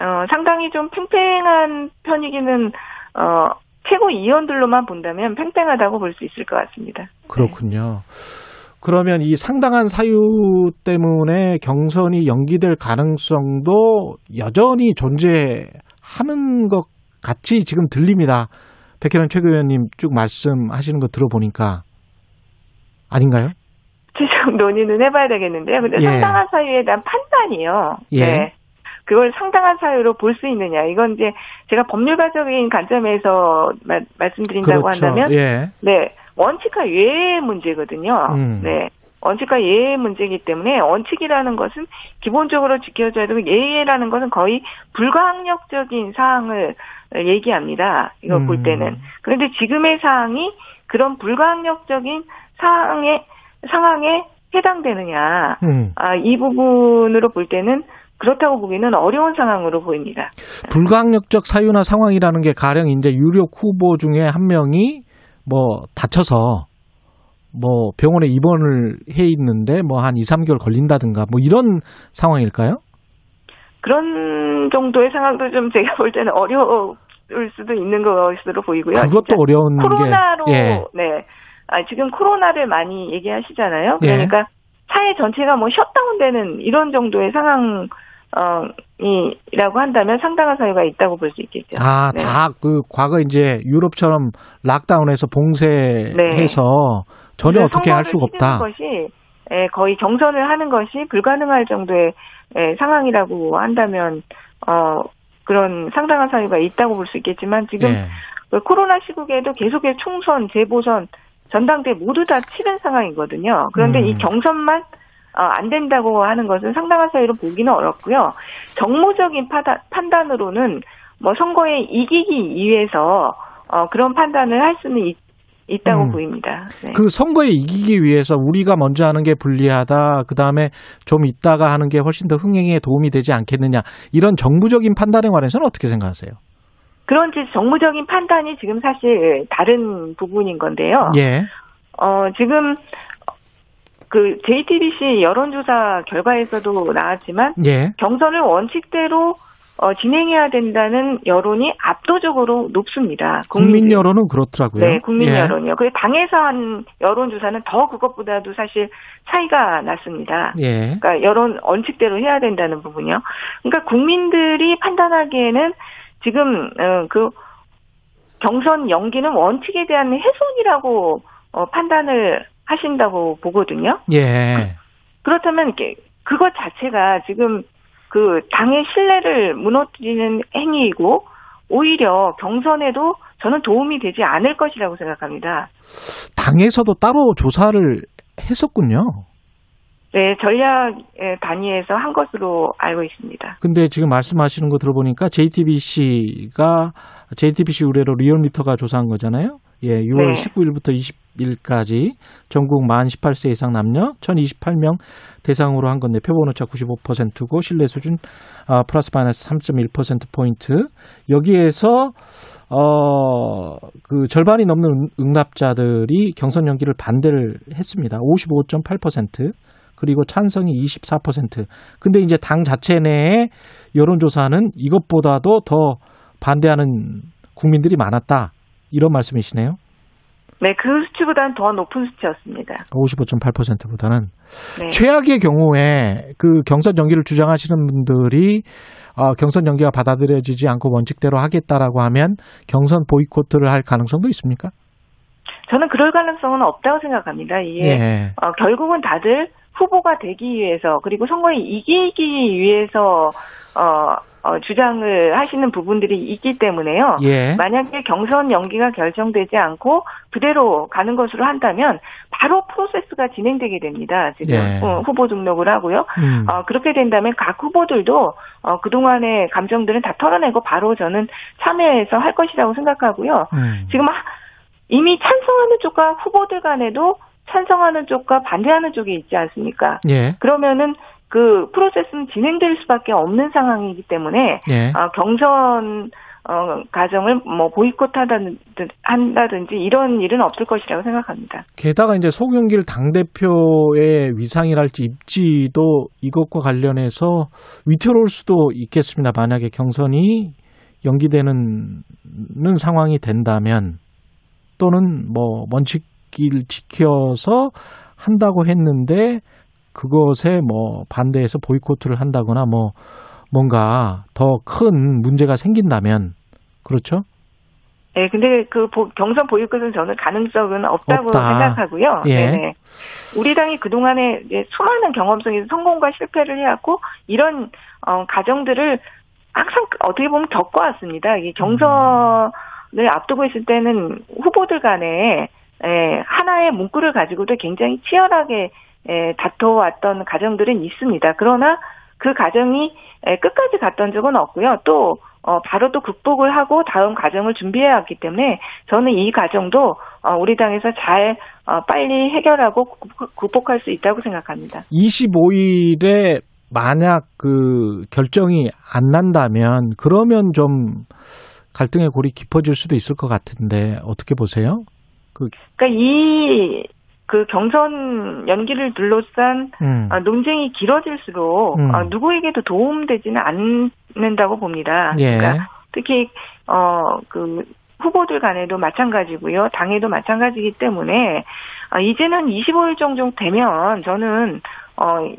어, 상당히 좀 팽팽한 편이기는 어, 최고위원들로만 본다면 팽팽하다고 볼 수 있을 것 같습니다. 그렇군요. 그러면 이 상당한 사유 때문에 경선이 연기될 가능성도 여전히 존재하는 것 같이 지금 들립니다. 백혜련 최고위원님 쭉 말씀하시는 거 들어보니까 아닌가요? 최종 논의는 해봐야 되겠는데요. 근데 예. 상당한 사유에 대한 판단이요. 예. 네. 그걸 상당한 사유로 볼 수 있느냐. 이건 이제 제가 법률가적인 관점에서 마- 말씀드린다고 그렇죠. 한다면 예. 네, 원칙과 예의 문제거든요. 음. 네. 원칙과 예의 문제이기 때문에 원칙이라는 것은 기본적으로 지켜져야 되고 예의라는 것은 거의 불가항력적인 사항을 얘기합니다. 이거 음. 볼 때는. 그런데 지금의 사항이 그런 불가항력적인 사항에 상황에 해당되느냐. 음. 아, 이 부분으로 볼 때는 그렇다고 보기는 어려운 상황으로 보입니다. 불가항력적 사유나 상황이라는 게 가령 이제 유력 후보 중에 한 명이 뭐 다쳐서 뭐 병원에 입원을 해 있는데 뭐 한 2, 3개월 걸린다든가 뭐 이런 상황일까요? 그런 정도의 상황도 좀 제가 볼 때는 어려울 수도 있는 것으로 보이고요. 그것도 어려운 코로나로 게 예. 네. 아, 지금 코로나를 많이 얘기하시잖아요. 예. 그러니까 사회 전체가 뭐 셧다운되는 이런 정도의 상황 어, 이라고 한다면 상당한 사유가 있다고 볼 수 있겠죠. 아, 네. 다그 과거 이제 유럽처럼 락다운해서 봉쇄해서 전혀 그래서 어떻게 할 네. 수가 없다. 것이 예, 거의 경선을 하는 것이 불가능할 정도의 예, 상황이라고 한다면 어 그런 상당한 사유가 있다고 볼 수 있겠지만 지금 예. 그 코로나 시국에도 계속해 총선, 재보선, 전당대 모두 다 치른 상황이거든요. 그런데 음. 이 경선만 어, 안 된다고 하는 것은 상당한 사유로 보기는 어렵고요. 정무적인 파다, 판단으로는 뭐 선거에 이기기 위해서 어, 그런 판단을 할 수는 있, 있다고 음. 보입니다. 네. 그 선거에 이기기 위해서 우리가 먼저 하는 게 불리하다. 그 다음에 좀 있다가 하는 게 훨씬 더 흥행에 도움이 되지 않겠느냐. 이런 정부적인 판단에 관해서는 어떻게 생각하세요? 그런 정무적인 판단이 지금 사실 다른 부분인 건데요. 예. 어, 지금 그 JTBC 여론조사 결과에서도 나왔지만 예. 경선을 원칙대로 어, 진행해야 된다는 여론이 압도적으로 높습니다. 국민 국민들. 여론은 그렇더라고요. 네, 국민 예. 여론이요. 그리고 당에서 한 여론조사는 더 그것보다도 사실 차이가 났습니다. 예. 그러니까 여론 원칙대로 해야 된다는 부분이요. 그러니까 국민들이 판단하기에는 지금 어, 그 경선 연기는 원칙에 대한 훼손이라고 어, 판단을 하신다고 보거든요. 예. 그렇다면 이게 그것 자체가 지금 그 당의 신뢰를 무너뜨리는 행위이고 오히려 경선에도 저는 도움이 되지 않을 것이라고 생각합니다. 당에서도 따로 조사를 했었군요. 네, 전략 단위에서 한 것으로 알고 있습니다. 근데 지금 말씀하시는 거 들어보니까 JTBC가 JTBC 의뢰로 리얼미터가 조사한 거잖아요. 예, 6월 네. 19일부터 20일까지 전국 만 18세 이상 남녀 1028명 대상으로 한 건데 표본 오차 95%고 신뢰 수준 아, 플러스 마이너스 3.1% 포인트. 여기에서 어, 그 절반이 넘는 응- 응답자들이 경선 연기를 반대를 했습니다. 55.8%. 그리고 찬성이 24%. 근데 이제 당 자체 내에 여론조사는 이것보다도 더 반대하는 국민들이 많았다. 이런 말씀이시네요. 네, 그 수치보다는 더 높은 수치였습니다. 55.8%보다는. 네. 최악의 경우에 그 경선 연기를 주장하시는 분들이 어, 경선 연기가 받아들여지지 않고 원칙대로 하겠다라고 하면 경선 보이콧을 할 가능성도 있습니까? 저는 그럴 가능성은 없다고 생각합니다. 이게 예. 어, 결국은 다들 후보가 되기 위해서 그리고 선거에 이기기 위해서 어, 어, 주장을 하시는 부분들이 있기 때문에요. 예. 만약에 경선 연기가 결정되지 않고 그대로 가는 것으로 한다면 바로 프로세스가 진행되게 됩니다. 지금 예. 어, 후보 등록을 하고요. 음. 어, 그렇게 된다면 각 후보들도 어, 그동안의 감정들은 다 털어내고 바로 저는 참여해서 할 것이라고 생각하고요. 음. 지금 하- 이미 찬성하는 쪽과 후보들 간에도 찬성하는 쪽과 반대하는 쪽이 있지 않습니까? 예. 그러면은 그 프로세스는 진행될 수밖에 없는 상황이기 때문에 예. 어, 경선 어, 과정을 뭐 보이콧하다든지 한다든지 이런 일은 없을 것이라고 생각합니다. 게다가 이제 송영길 당 대표의 위상이랄지 입지도 이것과 관련해서 위태로울 수도 있겠습니다. 만약에 경선이 연기되는 상황이 된다면 또는 뭐 원칙을 지켜서 한다고 했는데 그것에 뭐 반대해서 보이콧을 한다거나 뭐 뭔가 더 큰 문제가 생긴다면 그렇죠? 네, 근데 그 보- 경선 보이콧은 저는 가능성은 없다고 없다. 생각하고요. 예. 네네. 우리 당이 그동안에 수많은 경험 속에서 성공과 실패를 해왔고 이런 어, 가정들을 항상 어떻게 보면 겪어왔습니다. 이 경선을 앞두고 있을 때는 후보들 간에 에, 하나의 문구를 가지고도 굉장히 치열하게 에, 다퉈왔던 가정들은 있습니다. 그러나 그 가정이 에, 끝까지 갔던 적은 없고요. 또 어, 바로 또 극복을 하고 다음 과정을 준비해 왔기 때문에 저는 이 과정도 어, 우리 당에서 잘 어, 빨리 해결하고 극복- 극복할 수 있다고 생각합니다. 25일에 만약 그 결정이 안 난다면 그러면 좀 갈등의 골이 깊어질 수도 있을 것 같은데 어떻게 보세요? 그러니까 이 그 경선 연기를 둘러싼 음. 어, 논쟁이 길어질수록 음. 어, 누구에게도 도움되지는 않는다고 봅니다. 예. 그러니까 특히 어그 후보들 간에도 마찬가지고요. 당에도 마찬가지이기 때문에 어, 이제는 25일 정도 되면 저는 어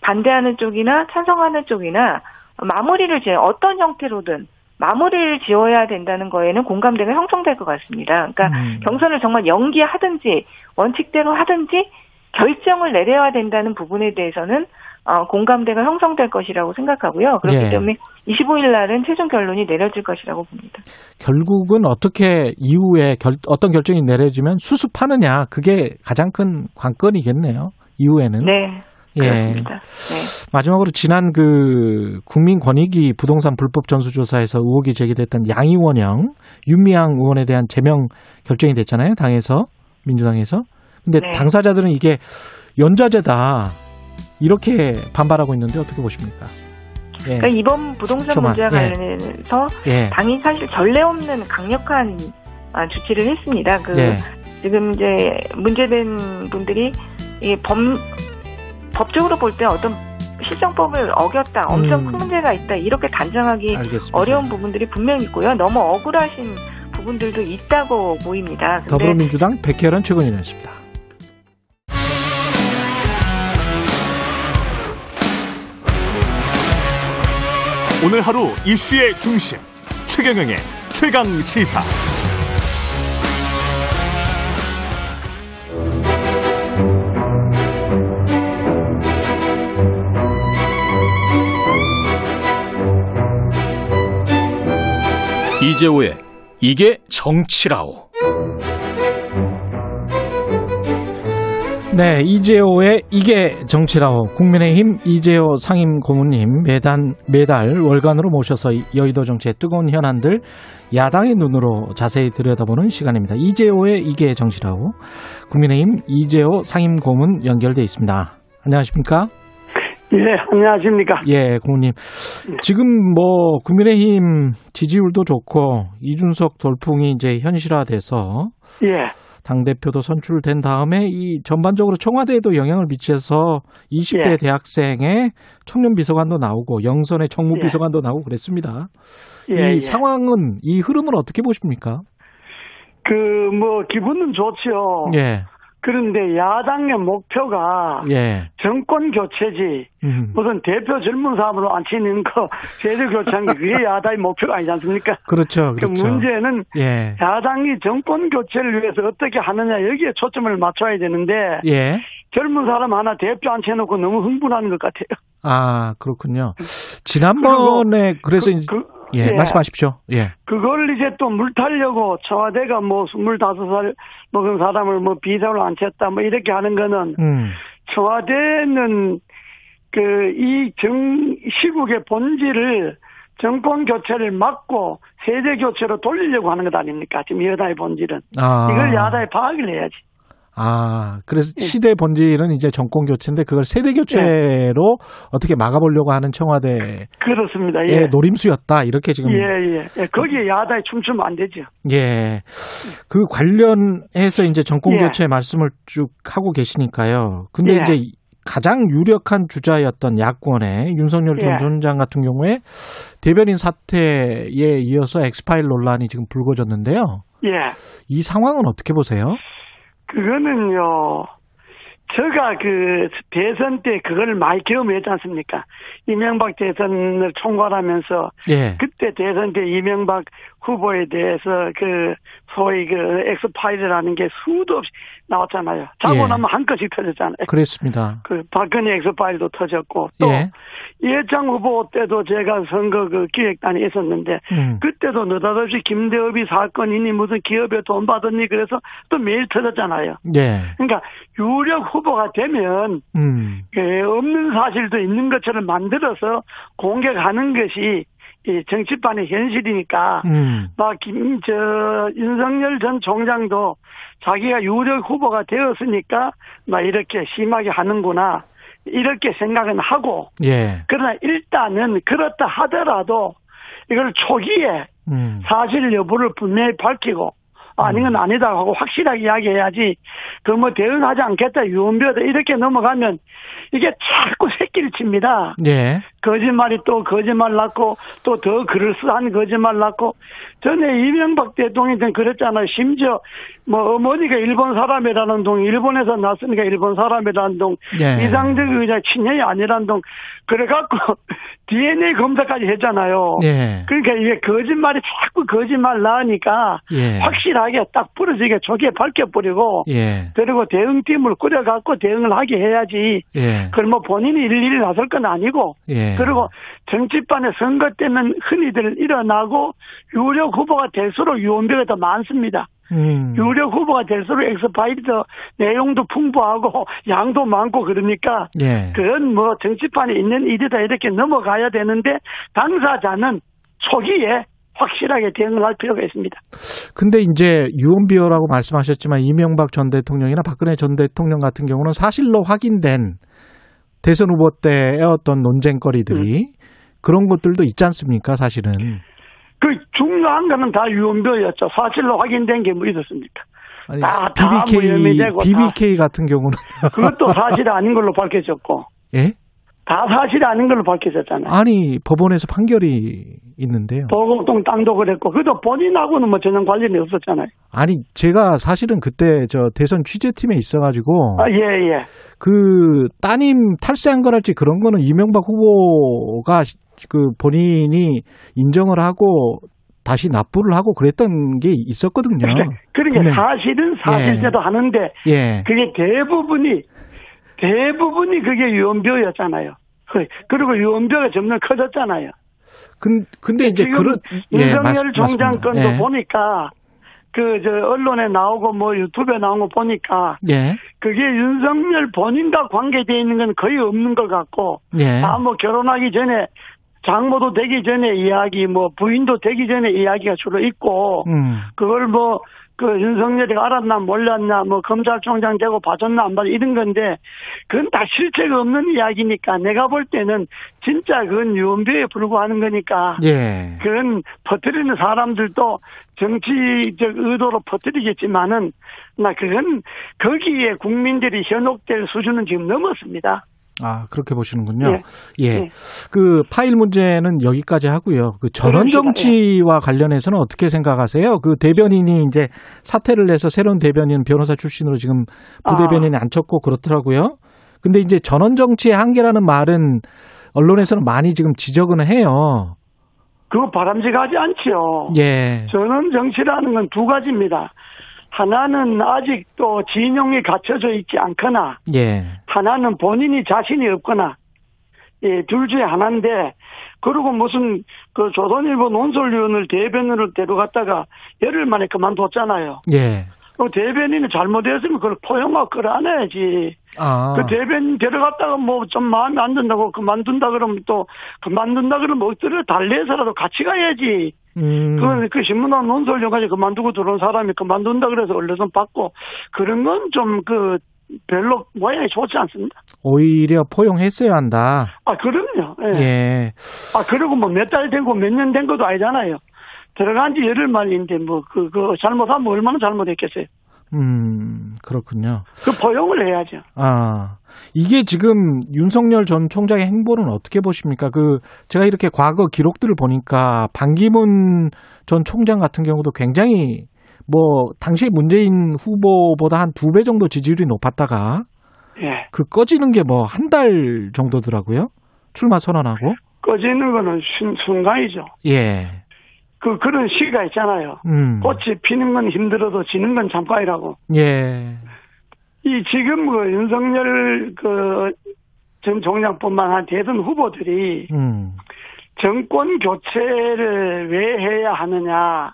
반대하는 쪽이나 찬성하는 쪽이나 마무리를 지 어떤 형태로든 마무리를 지어야 된다는 거에는 공감대가 형성될 것 같습니다. 그러니까 음. 경선을 정말 연기하든지 원칙대로 하든지 결정을 내려야 된다는 부분에 대해서는 어, 공감대가 형성될 것이라고 생각하고요. 그렇기 예. 때문에 25일 날은 최종 결론이 내려질 것이라고 봅니다. 결국은 어떻게 이후에 결- 어떤 결정이 내려지면 수습하느냐 그게 가장 큰 관건이겠네요. 이후에는 네, 예. 그렇습니다. 네. 마지막으로 지난 그 국민권익위 부동산 불법 전수조사에서 의혹이 제기됐던 양이원영 윤미향 의원에 대한 제명 결정이 됐잖아요. 당에서 민주당에서. 근데 네. 당사자들은 이게 연좌제다 이렇게 반발하고 있는데 어떻게 보십니까? 예. 그러니까 이번 부동산 초만, 문제와 예. 관련해서 예. 당이 사실 전례 없는 강력한 아, 조치를 했습니다. 그 예. 지금 이제 문제된 분들이 이 법, 법적으로 볼 때 어떤 실정법을 어겼다, 엄청 음. 큰 문제가 있다, 이렇게 단정하기 알겠습니다. 어려운 부분들이 분명히 있고요. 너무 억울하신 부분들도 있다고 보입니다. 근데 더불어민주당 백혜련 최고위원이었습니다. 오늘 하루 이슈의 중심 최경영의 최강 시사 이재호의 이게 정치라오. 네, 이재호의 이게 정치라고 국민의힘 이재호 상임 고문님 매단 매달 월간으로 모셔서 여의도 정치의 뜨거운 현안들 야당의 눈으로 자세히 들여다보는 시간입니다. 이재호의 이게 정치라고 국민의힘 이재호 상임 고문 연결돼 있습니다. 안녕하십니까? 예, 안녕하십니까. 예, 고문님. 지금 뭐 국민의힘 지지율도 좋고 이준석 돌풍이 이제 현실화돼서 예, 당 대표도 선출된 다음에 이 전반적으로 청와대에도 영향을 미쳐서 20대 예. 대학생의 청년 비서관도 나오고 영선의 총무 예. 비서관도 나오고 그랬습니다. 예, 이 예. 상황은 이 흐름은 어떻게 보십니까? 그, 뭐, 기분은 좋죠. 예. 그런데 야당의 목표가 예. 정권 교체지, 음. 무슨 대표 젊은 사람으로 앉히는 거, 제도 교체한 게 그게 야당의 목표가 아니지 않습니까? 그렇죠. 그 그렇죠. 문제는 예. 야당이 정권 교체를 위해서 어떻게 하느냐, 여기에 초점을 맞춰야 되는데, 예. 젊은 사람 하나 대표 앉혀놓고 너무 흥분하는 것 같아요. 아, 그렇군요. 지난번에 그래서 그, 이제- 그, 예, 예. 말씀하십시오. 예. 그걸 이제 또 물타려고 청와대가 뭐 25살 먹은 사람을 뭐 비서로 앉혔다 뭐 이렇게 하는 거는 음. 청와대는 그 이 정 시국의 본질을 정권 교체를 막고 세대 교체로 돌리려고 하는 것 아닙니까? 지금 여당의 본질은 아. 이걸 야당이 파악을 해야지. 아, 그래서 예. 시대 본질은 이제 정권 교체인데 그걸 세대 교체로 어떻게 막아보려고 하는 청와대의 그렇습니다. 예. 노림수였다 이렇게 지금 예, 예. 예. 거기에 야당이 춤추면 안 되죠. 예. 그 관련해서 이제 정권 예. 교체 말씀을 쭉 하고 계시니까요. 근데 예. 이제 가장 유력한 주자였던 야권의 윤석열 전 예. 총장 같은 경우에 대변인 사태에 이어서 엑스파일 논란이 지금 불거졌는데요. 예. 이 상황은 어떻게 보세요? 그거는요, 제가 그 대선 때 그걸 많이 경험했지 않습니까? 이명박 대선을 총괄하면서 예. 그때 대선 때 이명박 후보에 대해서 그 소위 그 엑스 파일이라는 게 수도 없이 나왔잖아요. 자고 예. 나면 한 건씩 터졌잖아요. 그랬습니다. 그 박근혜 엑스 파일도 터졌고 또 예. 이회창 후보 때도 제가 선거 그 기획단에 있었는데 음. 그때도 느닷없이 김대업이 사건이니 무슨 기업에 돈 받았니 그래서 또 매일 터졌잖아요. 예. 그러니까 유력 후보가 되면 음. 예, 없는 사실도 있는 것처럼 만들 어서 공격하는 것이 이 정치판의 현실이니까 음. 막김저 윤석열 전 총장도 자기가 유력 후보가 되었으니까 막 이렇게 심하게 하는구나 이렇게 생각은 하고 예. 그러나 일단은 그렇다 하더라도 이걸 초기에 음. 사실 여부를 분명히 밝히고 아니건 아니다 하고 확실하게 이야기해야지 그 뭐 대응하지 않겠다 유언비어다 이렇게 넘어가면 이게 자꾸 새끼를 칩니다. 예. 거짓말이 또 거짓말 낳고 또 더 그럴싸한 거짓말 낳고 전에 이명박 대통령 때 그랬잖아요. 심지어 뭐 어머니가 일본 사람이라는 동 일본에서 났으니까 일본 사람이라는 동 예. 이상적 의자 친형이 아니라는 동 그래갖고 DNA 검사까지 했잖아요. 예. 그러니까 이게 거짓말이 자꾸 거짓말 나으니까 예. 확실하게 딱 부러지게 조기에 밝혀버리고 예. 그리고 대응팀을 꾸려갖고 대응을 하게 해야지 예. 그걸 뭐 본인이 일일이 나설 건 아니고 예. 그리고 정치판에 선거 때는 흔히들 일어나고 유력 후보가 될수록 유언비가 더 많습니다. 음. 유력 후보가 될수록 엑스파일이 더 내용도 풍부하고 양도 많고 그러니까 예. 그건 뭐 정치판에 있는 일이다 이렇게 넘어가야 되는데 당사자는 초기에 확실하게 대응을 할 필요가 있습니다. 근데 이제 유언비어라고 말씀하셨지만 이명박 전 대통령이나 박근혜 전 대통령 같은 경우는 사실로 확인된 대선 후보 때의 어떤 논쟁거리들이 음. 그런 것들도 있지 않습니까, 사실은. 그 중요한 거는 다 유언비어였죠. 사실로 확인된 게 뭐 있었습니까? 아니, 다- 다 BBK, 무혐의되고 다- BBK 같은 경우는. 그것도 사실이 아닌 걸로 밝혀졌고 예? 다 사실이 아닌 걸로 밝혀졌잖아요. 아니, 법원에서 판결이 있는데요. 도곡동 땅도 그랬고 그것도 본인하고는 뭐 전혀 관련이 없었잖아요. 아니, 제가 사실은 그때 저 대선 취재팀에 있어가지고. 아, 예, 예. 그 따님 탈세한 거랄지 그런 거는 이명박 후보가 그 본인이 인정을 하고 다시 납부를 하고 그랬던 게 있었거든요. 그러니까, 그러니까 분명히. 사실은 사실대로 하는데 예. 그게 대부분이 대부분이 그게 유언비어였잖아요. 그- 그리고 유언비어가 점점 커졌잖아요. 근, 근데 이제 그런 예, 윤석열 맞- 총장 맞습니다. 건도 예. 보니까 그 저 언론에 나오고 뭐 유튜브에 나온 거 보니까 예. 그게 윤석열 본인과 관계되어 있는 건 거의 없는 것 같고 예. 다뭐 결혼하기 전에 장모도 되기 전에 이야기 뭐 부인도 되기 전에 이야기가 주로 있고 음. 그걸 뭐 그 윤석열이 알았나 몰랐나 뭐 검찰총장 되고 봐줬나 안 봐줬나 이런 건데 그건 다 실체가 없는 이야기니까 내가 볼 때는 진짜 그건 유언비에 불과하는 거니까 예. 그건 퍼뜨리는 사람들도 정치적 의도로 퍼뜨리겠지만은 나 그건 거기에 국민들이 현혹될 수준은 지금 넘었습니다. 아, 그렇게 보시는군요. 예. 예. 예. 그 파일 문제는 여기까지 하고요. 그 전원. 정치와 관련해서는 어떻게 생각하세요? 그 대변인이 이제 사퇴를 해서 새로운 대변인 변호사 출신으로 지금 부대변인에 앉혔고 그렇더라고요. 근데 이제 전원 정치의 한계라는 말은 언론에서는 많이 지금 지적은 해요. 그거 바람직하지 않지요. 예. 전원 정치라는 건 두 가지입니다. 하나는 아직도 진영이 갖춰져 있지 않거나 예. 하나는 본인이 자신이 없거나 예, 둘 중에 하나인데 그리고 무슨 그 조선일보 논설위원을 대변인으로 데려갔다가 열흘 만에 그만뒀잖아요. 예. 그 대변인이 잘못했으면 그걸 포용하고 끌어안아야지. 아. 그 대변인 데려갔다가 뭐 좀 마음에 안 든다고 그만둔다 그러면 또 그만둔다 그러면 엎드려 달래서라도 같이 가야지. 음. 그, 그 신문학 논설위원까지 그만두고 들어온 사람이 그만둔다 그래서 언론선 받고 그런 건 좀 그 별로 모양이 좋지 않습니다. 오히려 포용했어야 한다. 아, 그럼요. 예. 예. 아, 그리고 뭐 몇 달 되고 몇 년 된 것도 아니잖아요. 들어간 지 열흘 만인데 뭐, 그, 그, 잘못하면 얼마나 잘못했겠어요. 음, 그렇군요. 그 포용을 해야죠. 아, 이게 지금 윤석열 전 총장의 행보는 어떻게 보십니까? 그, 제가 이렇게 과거 기록들을 보니까 반기문 전 총장 같은 경우도 굉장히 뭐, 당시 문재인 후보보다 한 두 배 정도 지지율이 높았다가 예. 그 꺼지는 게 뭐 한 달 정도더라고요. 출마 선언하고. 꺼지는 거는 순, 순간이죠. 예. 그, 그런 시기가 있잖아요. 음. 꽃이 피는 건 힘들어도 지는 건 잠깐이라고. 예. 이 지금 그 윤석열 그 전 총장뿐만 아니라 대선 후보들이 음. 정권 교체를 왜 해야 하느냐.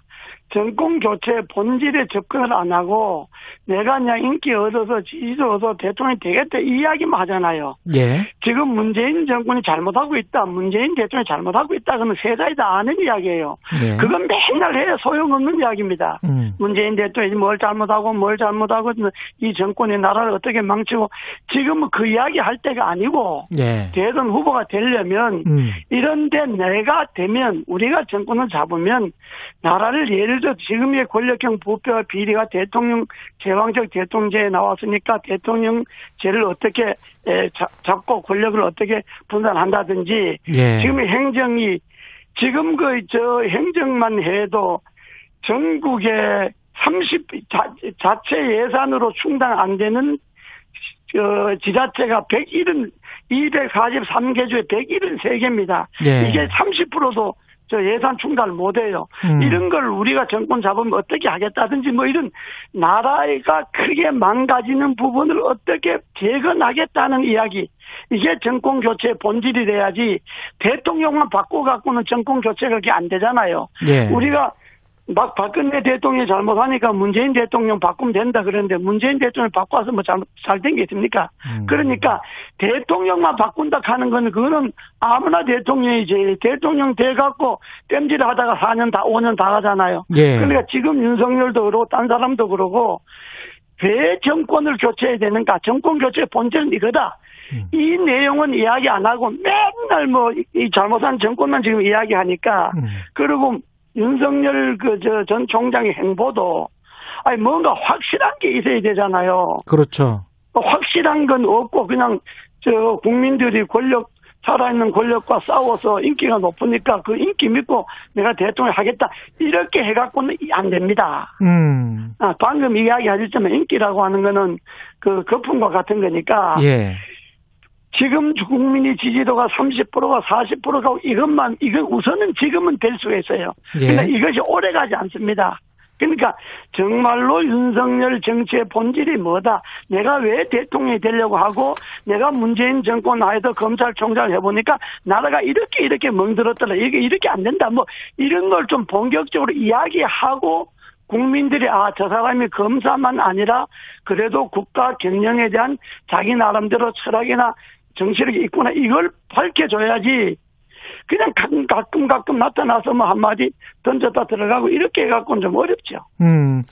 정권 교체 본질에 접근을 안 하고 내가 그냥 인기 얻어서 지지도 얻어서 대통령이 되겠다 이 이야기만 하잖아요. 예. 지금 문재인 정권이 잘못하고 있다. 문재인 대통령이 잘못하고 있다. 그러면 세자이 다 아는 이야기예요. 예. 그건 맨날 해야 소용없는 이야기입니다. 음. 문재인 대통령이 뭘 잘못하고 뭘 잘못하고 이 정권이 나라를 어떻게 망치고 지금은 그 이야기 할 때가 아니고 예. 대선 후보가 되려면 음. 이런데 내가 되면 우리가 정권을 잡으면 나라를 예를 들어 지금의 권력형 부패와 비리가 대통령 제왕적 대통령제에 나왔으니까 대통령제를 어떻게 잡- 잡고 권력을 어떻게 분산한다든지 예. 지금의 행정이 지금 그 저 행정만 해도 전국에 30 자, 자체 예산으로 충당 안 되는 저 지자체가 101은 243개 중에 173개입니다. 예. 이게 30%도 저 예산 충당을 못해요. 음. 이런 걸 우리가 정권 잡으면 어떻게 하겠다든지 뭐 이런 나라가 크게 망가지는 부분을 어떻게 재건하겠다는 이야기. 이게 정권 교체의 본질이 돼야지 대통령만 바꿔 갖고는 정권 교체가 그렇게 안 되잖아요. 예. 우리가 막 박근혜 대통령이 잘못하니까 문재인 대통령 바꾸면 된다 그러는데 문재인 대통령 바꿔서 뭐 잘못 잘된 게 있습니까? 음. 그러니까 대통령만 바꾼다 하는 거는 그거는 아무나 대통령이지 대통령 돼 갖고 땜질 하다가 4년 다 5년 다 가잖아요. 예. 그러니까 지금 윤석열도 그러고 딴 사람도 그러고 왜 정권을 교체해야 되는가? 정권 교체의 본질은 이거다. 음. 이 내용은 이야기 안 하고 맨날 뭐 이 잘못한 정권만 지금 이야기하니까 음. 그리고 윤석열 그 저 전 총장의 행보도 아니 뭔가 확실한 게 있어야 되잖아요. 그렇죠. 확실한 건 없고 그냥 저 국민들이 권력 살아있는 권력과 싸워서 인기가 높으니까 그 인기 믿고 내가 대통령 하겠다 이렇게 해갖고는 안 됩니다. 음. 아, 방금 이야기하셨지만 인기라고 하는 거는 그 거품과 같은 거니까 예. 지금 국민이 지지도가 30%가 40%가 이것만 이건 우선은 지금은 될 수가 있어요. 예. 근데 이것이 오래 가지 않습니다. 그러니까 정말로 윤석열 정치의 본질이 뭐다? 내가 왜 대통령이 되려고 하고 내가 문재인 정권 하에서 검찰총장을 해보니까 나라가 이렇게 이렇게 멍들었더라. 이게 이렇게 안 된다. 뭐 이런 걸 좀 본격적으로 이야기하고 국민들이 아 저 사람이 검사만 아니라 그래도 국가 경영에 대한 자기 나름대로 철학이나 정치력이 있구나 이걸 밝혀줘야지 그냥 가끔 가끔, 가끔 나타나서 뭐 한마디 던졌다 들어가고 이렇게 해갖고는 좀 어렵죠. 음.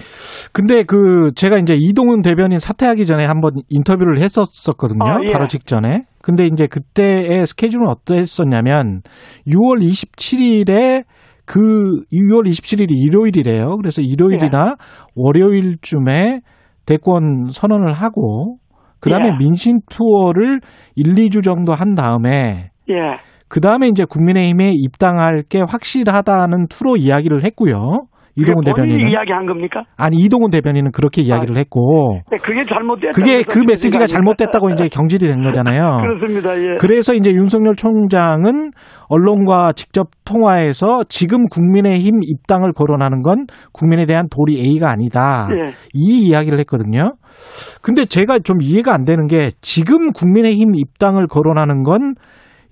근데 그 제가 이제 이동훈 대변인 사퇴하기 전에 한번 인터뷰를 했었었거든요. 아, 예. 바로 직전에. 근데 이제 그때의 스케줄은 어땠었냐면 6월 27일에 그 6월 27일이 일요일이래요. 그래서 일요일이나 월요일쯤에 대권 선언을 하고 그다음에 예. 민심 투어를 1, 2주 정도 한 다음에 예. 그 다음에 이제 국민의힘에 입당할 게 확실하다는 투로 이야기를 했고요. 이동훈 대변인은 이야기한 겁니까? 아니 이동훈 대변인은 그렇게 이야기를 했고 네, 그게 잘못됐다. 그게 그 메시지가 잘못됐다고 이제 경질이 된 거잖아요. 그렇습니다. 예. 그래서 이제 윤석열 총장은 언론과 직접 통화해서 지금 국민의힘 입당을 거론하는 건 국민에 대한 도리 A가 아니다. 예. 이 이야기를 했거든요. 근데 제가 좀 이해가 안 되는 게 지금 국민의힘 입당을 거론하는 건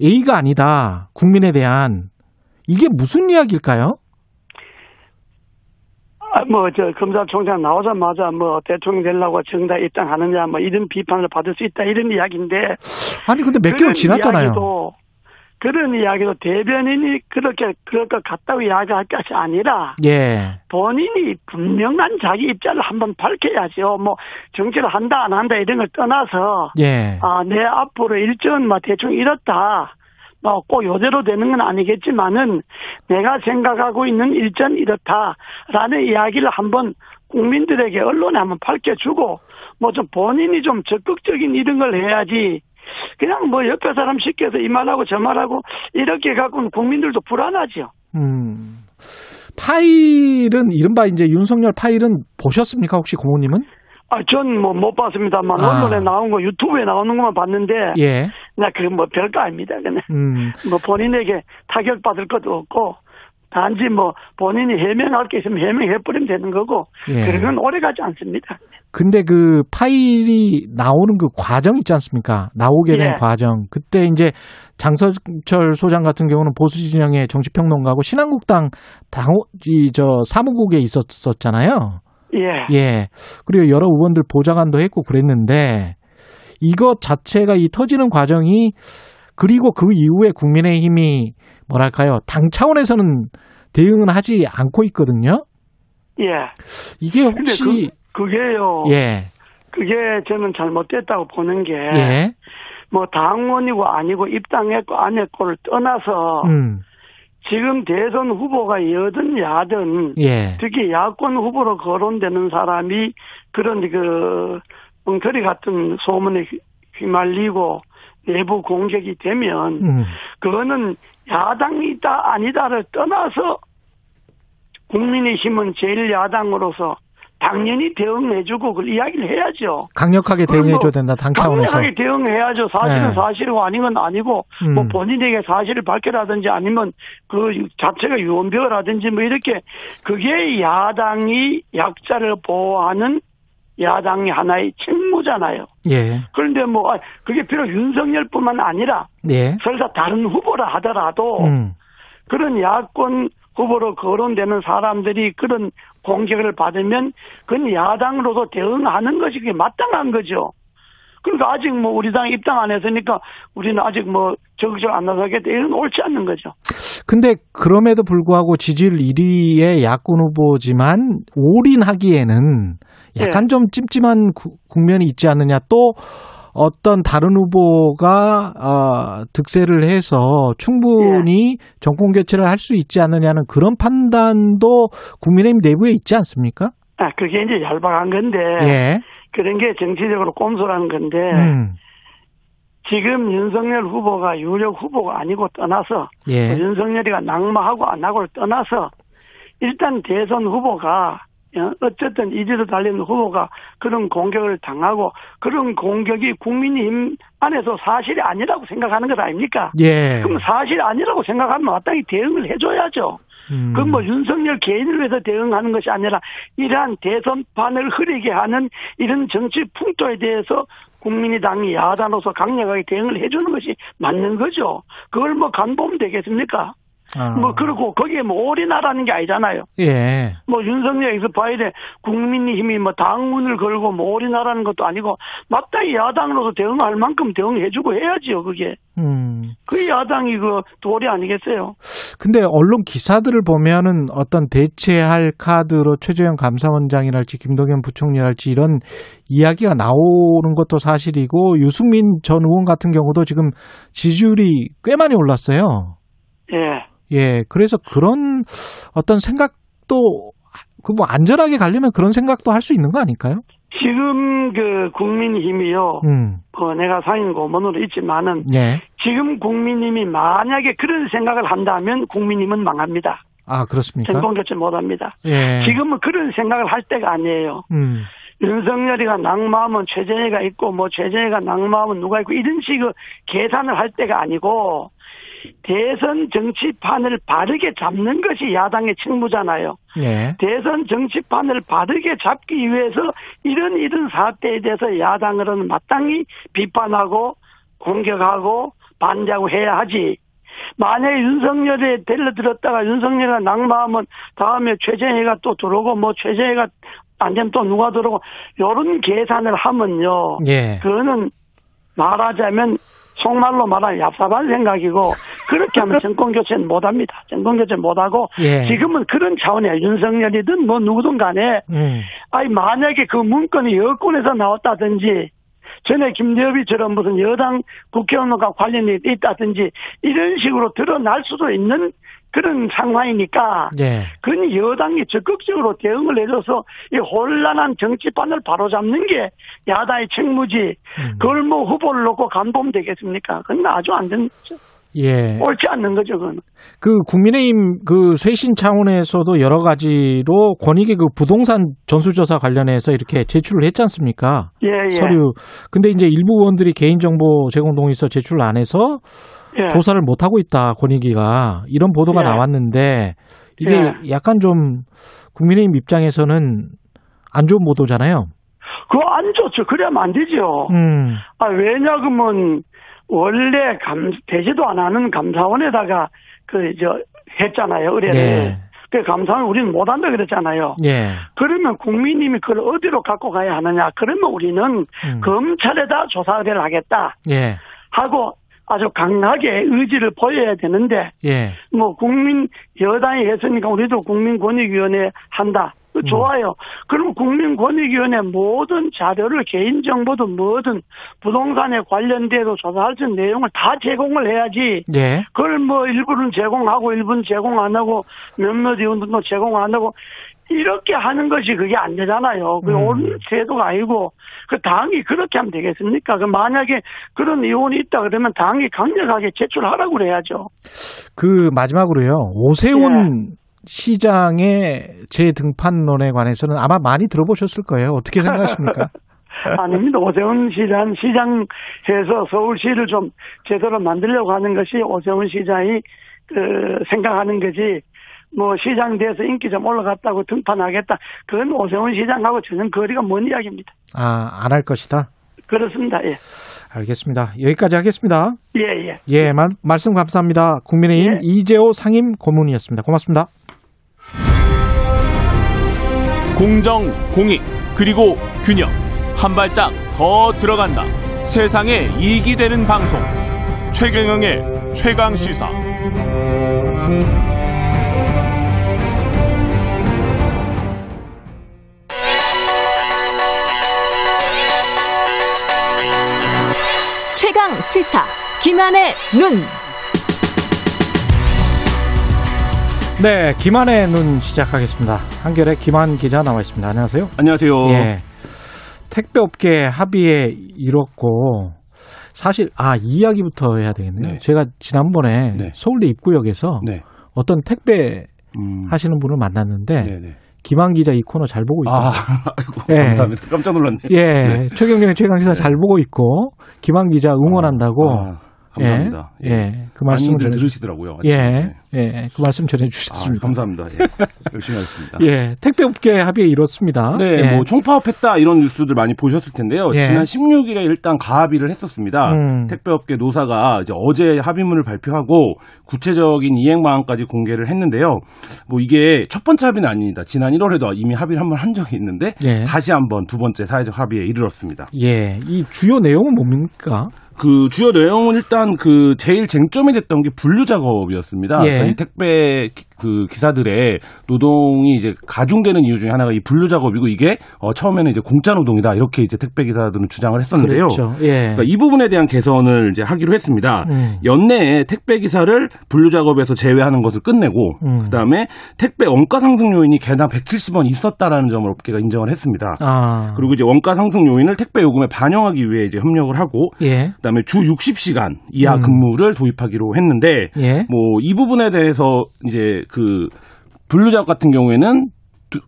A가 아니다. 국민에 대한 이게 무슨 이야기일까요? 아, 뭐, 저, 검찰총장 나오자마자 뭐, 대통령 되려고 정당 입당하느냐, 뭐, 이런 비판을 받을 수 있다, 이런 이야기인데. 아니 근데 몇 개월 지났잖아요. 이야기도, 그런 이야기도 대변인이 그렇게, 그럴 것 같다고 이야기할 것이 아니라, 예. 본인이 분명한 자기 입장을 한번 밝혀야죠. 뭐, 정치를 한다, 안 한다, 이런 걸 떠나서, 예. 아, 내 앞으로 일정은 뭐 대충 이렇다. 뭐꼭 요대로 되는 건 아니겠지만은 내가 생각하고 있는 일전 이렇다라는 이야기를 한번 국민들에게 언론에 한번 밝혀주고 뭐 좀 본인이 좀 적극적인 이런 걸 해야지 그냥 뭐 옆에 사람 시켜서 이 말하고 저 말하고 이렇게 갖고는 국민들도 불안하죠. 음. 파일은 이른바 이제 윤석열 파일은 보셨습니까 혹시 고모님은? 아, 전 뭐 못 봤습니다만 아. 언론에 나온 거 유튜브에 나오는 것만 봤는데 예. 나 그건 뭐 별거 아닙니다. 그냥 음. 뭐 본인에게 타격 받을 것도 없고 단지 뭐 본인이 해명할 게 있으면 해명해버리면 되는 거고 예. 그런 건 오래 가지 않습니다. 근데 그 파일이 나오는 그 과정 있지 않습니까? 나오게 된 예. 과정. 그때 이제 장서철 소장 같은 경우는 보수 진영의 정치평론가고 신한국당 당, 이, 저, 사무국에 있었었잖아요. 예. 예. 그리고 여러 의원들 보좌관도 했고 그랬는데 이것 자체가 이 터지는 과정이 그리고 그 이후에 국민의힘이 뭐랄까요. 당 차원에서는 대응은 하지 않고 있거든요. 예. 이게 혹시 그, 그게요. 예. 그게 저는 잘못됐다고 보는 게 예. 뭐 당원이고 아니고 입당했고 안 했고를 떠나서 음. 지금 대선 후보가 여든 야든 예. 특히 야권 후보로 거론되는 사람이 그런 그 엉터리 같은 소문에 휘- 휘말리고 내부 공격이 되면 음. 그거는 야당이다 아니다를 떠나서 국민의힘은 제일 야당으로서 당연히 대응해주고 그 이야기를 해야죠. 강력하게 대응해 뭐 줘야 된다. 당 차원에서. 강력하게 대응해야죠. 사실은 네. 사실이고 아닌 건 아니고 음. 뭐 본인에게 사실을 밝혀라든지 아니면 그 자체가 유언비어라든지 뭐 이렇게 그게 야당이 약자를 보호하는 야당이 하나의 책무잖아요. 예. 그런데 뭐 아, 그게 비록 윤석열뿐만 아니라 예. 설사 다른 후보라 하더라도 음. 그런 야권 후보로 거론되는 사람들이 그런 공격을 받으면 그건 야당으로도 대응하는 것이 그게 마땅한 거죠. 그러니까 아직 뭐 우리 당 입당 안 했으니까 우리는 아직 뭐 적극적으로 안 나서겠다 이건 옳지 않는 거죠. 근데 그럼에도 불구하고 지지율 1위의 야권 후보지만 올인하기에는 약간 좀 찜찜한 구- 국면이 있지 않느냐. 또 어떤 다른 후보가 어, 득세를 해서 충분히 정권 교체를 할 수 있지 않느냐는 그런 판단도 국민의힘 내부에 있지 않습니까? 아 그게 이제 얄팍한 건데 예. 그런 게 정치적으로 꼼수라는 건데 음. 지금 윤석열 후보가 유력 후보가 아니고 떠나서 예. 윤석열이가 낙마하고 안 하고를 떠나서 일단 대선 후보가 어, 어쨌든 이지로 달리는 후보가 그런 공격을 당하고 그런 공격이 국민의힘 안에서 사실이 아니라고 생각하는 것 아닙니까? 예. 그럼 사실 아니라고 생각하면 마땅히 대응을 해줘야죠. 음. 그건 뭐 윤석열 개인을 위해서 대응하는 것이 아니라 이러한 대선판을 흐리게 하는 이런 정치 풍토에 대해서 국민의당이 야당으로서 강력하게 대응을 해주는 것이 맞는 거죠. 그걸 뭐 간보면 되겠습니까? 아. 뭐 그리고 거기에 뭐 올인하라는 게 아니잖아요. 예. 뭐 윤석열에서 봐야 돼 국민의힘이 뭐 당문을 걸고 뭐 올인하라는 것도 아니고 마땅히 야당으로서 대응할 만큼 대응해주고 해야지요. 그게 음. 그 야당이 그 도리 아니겠어요? 근데 언론 기사들을 보면은 어떤 대체할 카드로 최재형 감사원장이랄지 김동연 부총리랄지 이런 이야기가 나오는 것도 사실이고 유승민 전 의원 같은 경우도 지금 지지율이 꽤 많이 올랐어요. 예. 예. 그래서 그런 어떤 생각도 그 뭐 안전하게 가려면 그런 생각도 할 수 있는 거 아닐까요? 지금 그 국민의힘이요. 음. 어, 내가 상임 고문으로 있지만은 예. 지금 국민의힘이 만약에 그런 생각을 한다면 국민의힘은 망합니다. 아, 그렇습니까? 정권 교체 못합니다. 예. 지금은 그런 생각을 할 때가 아니에요. 음. 윤석열이가 낙마하면 최재해가 있고 뭐 최재해가 낙마하면 누가 있고 이런 식의 계산을 할 때가 아니고 대선 정치판을 바르게 잡는 것이 야당의 책무잖아요. 예. 대선 정치판을 바르게 잡기 위해서 이런 이런 사태에 대해서 야당으로는 마땅히 비판하고 공격하고 반대하고 해야 하지. 만약에 윤석열에 데려들었다가 윤석열이가 낙마하면 다음에 최재해가 또 들어오고 뭐 최재해가 안 되면 또 누가 들어오고 요런 계산을 하면요. 예. 그거는 말하자면 속말로 말하면 얍삽한 생각이고 그렇게 하면 정권 교체는 못합니다. 정권 교체 못하고 예. 지금은 그런 차원이야. 윤석열이든 뭐 누구든 간에 음. 아니 만약에 그 문건이 여권에서 나왔다든지 전에 김대엽이처럼 무슨 여당 국회의원과 관련이 있다든지 이런 식으로 드러날 수도 있는 그런 상황이니까 예. 그건 여당이 적극적으로 대응을 해줘서 이 혼란한 정치판을 바로잡는 게 야당의 책무지. 음. 그걸 뭐 후보를 놓고 간보면 되겠습니까? 그건 아주 안 되는 거죠. 예. 옳지 않는 거죠, 그건. 그 국민의힘 그 쇄신 차원에서도 여러 가지로 권익위 그 부동산 전수조사 관련해서 이렇게 제출을 했지 않습니까? 예, 예. 서류. 근데 이제 일부 의원들이 개인정보 제공 동의서 제출을 안 해서 예. 조사를 못 하고 있다 권익위가 이런 보도가 예. 나왔는데 이게 예. 약간 좀 국민의힘 입장에서는 안 좋은 보도잖아요. 그거 안 좋죠. 그래야면 안 되죠. 음. 아, 왜냐, 그러면, 원래 감, 되지도 안 하는 감사원에다가, 그, 저, 했잖아요, 의뢰를. 예. 그 감사원 우리는 못한다 그랬잖아요. 예. 그러면 국민님이 그걸 어디로 갖고 가야 하느냐. 그러면 우리는 음. 검찰에다 조사 의뢰를 하겠다. 예. 하고 아주 강하게 의지를 보여야 되는데, 예. 뭐, 국민, 여당이 했으니까 우리도 국민권익위원회 한다. 그 음. 좋아요. 그럼 국민권익위원회 모든 자료를 개인정보도 뭐든 부동산에 관련돼도 조사할 수 있는 내용을 다 제공을 해야지. 예. 그걸 뭐 일부는 제공하고 일부는 제공 안 하고 몇몇 의원들도 제공 안 하고 이렇게 하는 것이 그게 안 되잖아요. 그 음. 옳은 제도가 아니고 그 당이 그렇게 하면 되겠습니까? 그 만약에 그런 의원이 있다 그러면 당이 강력하게 제출하라고 그래야죠. 그 마지막으로요. 오세훈 시장의 재등판론에 관해서는 아마 많이 들어보셨을 거예요. 어떻게 생각하십니까? 아닙니다. 오세훈 시장, 시장에서 서울시를 좀 제대로 만들려고 하는 것이 오세훈 시장이 그 생각하는 거지. 뭐 시장 돼서 인기 좀 올라갔다고 등판하겠다. 그건 오세훈 시장하고 전혀 거리가 먼 이야기입니다. 아, 안 할 것이다. 그렇습니다. 예. 알겠습니다. 여기까지 하겠습니다. 예, 예. 예, 말, 말씀 감사합니다. 국민의힘 예. 이재호 상임 고문이었습니다. 고맙습니다. 공정, 공익, 그리고 균형. 한 발짝 더 들어간다. 세상에 이익이 되는 방송. 최경영의 최강 시사. 최강 시사 김한의 눈. 네, 김한의 눈 시작하겠습니다. 한결의 김한 기자 나와 있습니다. 안녕하세요. 안녕하세요. 예. 택배업계 합의에 이뤘고 사실 아, 이 이야기부터 해야 되겠네요. 네. 제가 지난번에 네. 서울대 입구역에서 네. 어떤 택배 음. 하시는 분을 만났는데 네, 네. 김한 기자 이 코너 잘 보고 있다. 아, 아이고, 예. 감사합니다. 깜짝 놀랐네요. 예, 네. 최경영의 최강 시사 잘 보고 있고 김한 기자 응원한다고 아, 감사합니다. 예, 예. 그 말씀을 전해- 들으시더라고요. 아침에. 예, 네. 예. 그 말씀 아, 전해 주셨습니다. 감사합니다. 예. 열심히 하겠습니다. 예, 택배업계 합의에 이렇습니다. 네, 예. 뭐 총파업했다 이런 뉴스들 많이 보셨을 텐데요. 예. 지난 16일에 일단 가합의를 했었습니다. 음. 택배업계 노사가 이제 어제 합의문을 발표하고 구체적인 이행 방안까지 공개를 했는데요. 뭐 이게 첫 번째 합의는 아닙니다. 지난 1월에도 이미 합의를 한 번 한 적이 있는데 예. 다시 한번 두 번째 사회적 합의에 이르렀습니다. 예, 이 주요 내용은 뭡니까? 그 주요 내용은 일단 그 제일 쟁점이 됐던 게 분류 작업이었습니다. 예. 그러니까 이 택배 기- 그 기사들의 노동이 이제 가중되는 이유 중에 하나가 이 분류 작업이고 이게 어 처음에는 이제 공짜 노동이다 이렇게 이제 택배 기사들은 주장을 했었는데요. 그렇죠. 예. 그러니까 이 부분에 대한 개선을 이제 하기로 했습니다. 음. 연내에 택배 기사를 분류 작업에서 제외하는 것을 끝내고 음. 그다음에 택배 원가 상승 요인이 개당 170원 있었다라는 점을 업계가 인정을 했습니다. 아, 그리고 이제 원가 상승 요인을 택배 요금에 반영하기 위해 이제 협력을 하고 예, 그다음에 주 60시간 이하 음. 근무를 도입하기로 했는데 예. 뭐이 부분에 대해서 이제 그 분류작 같은 경우에는 두,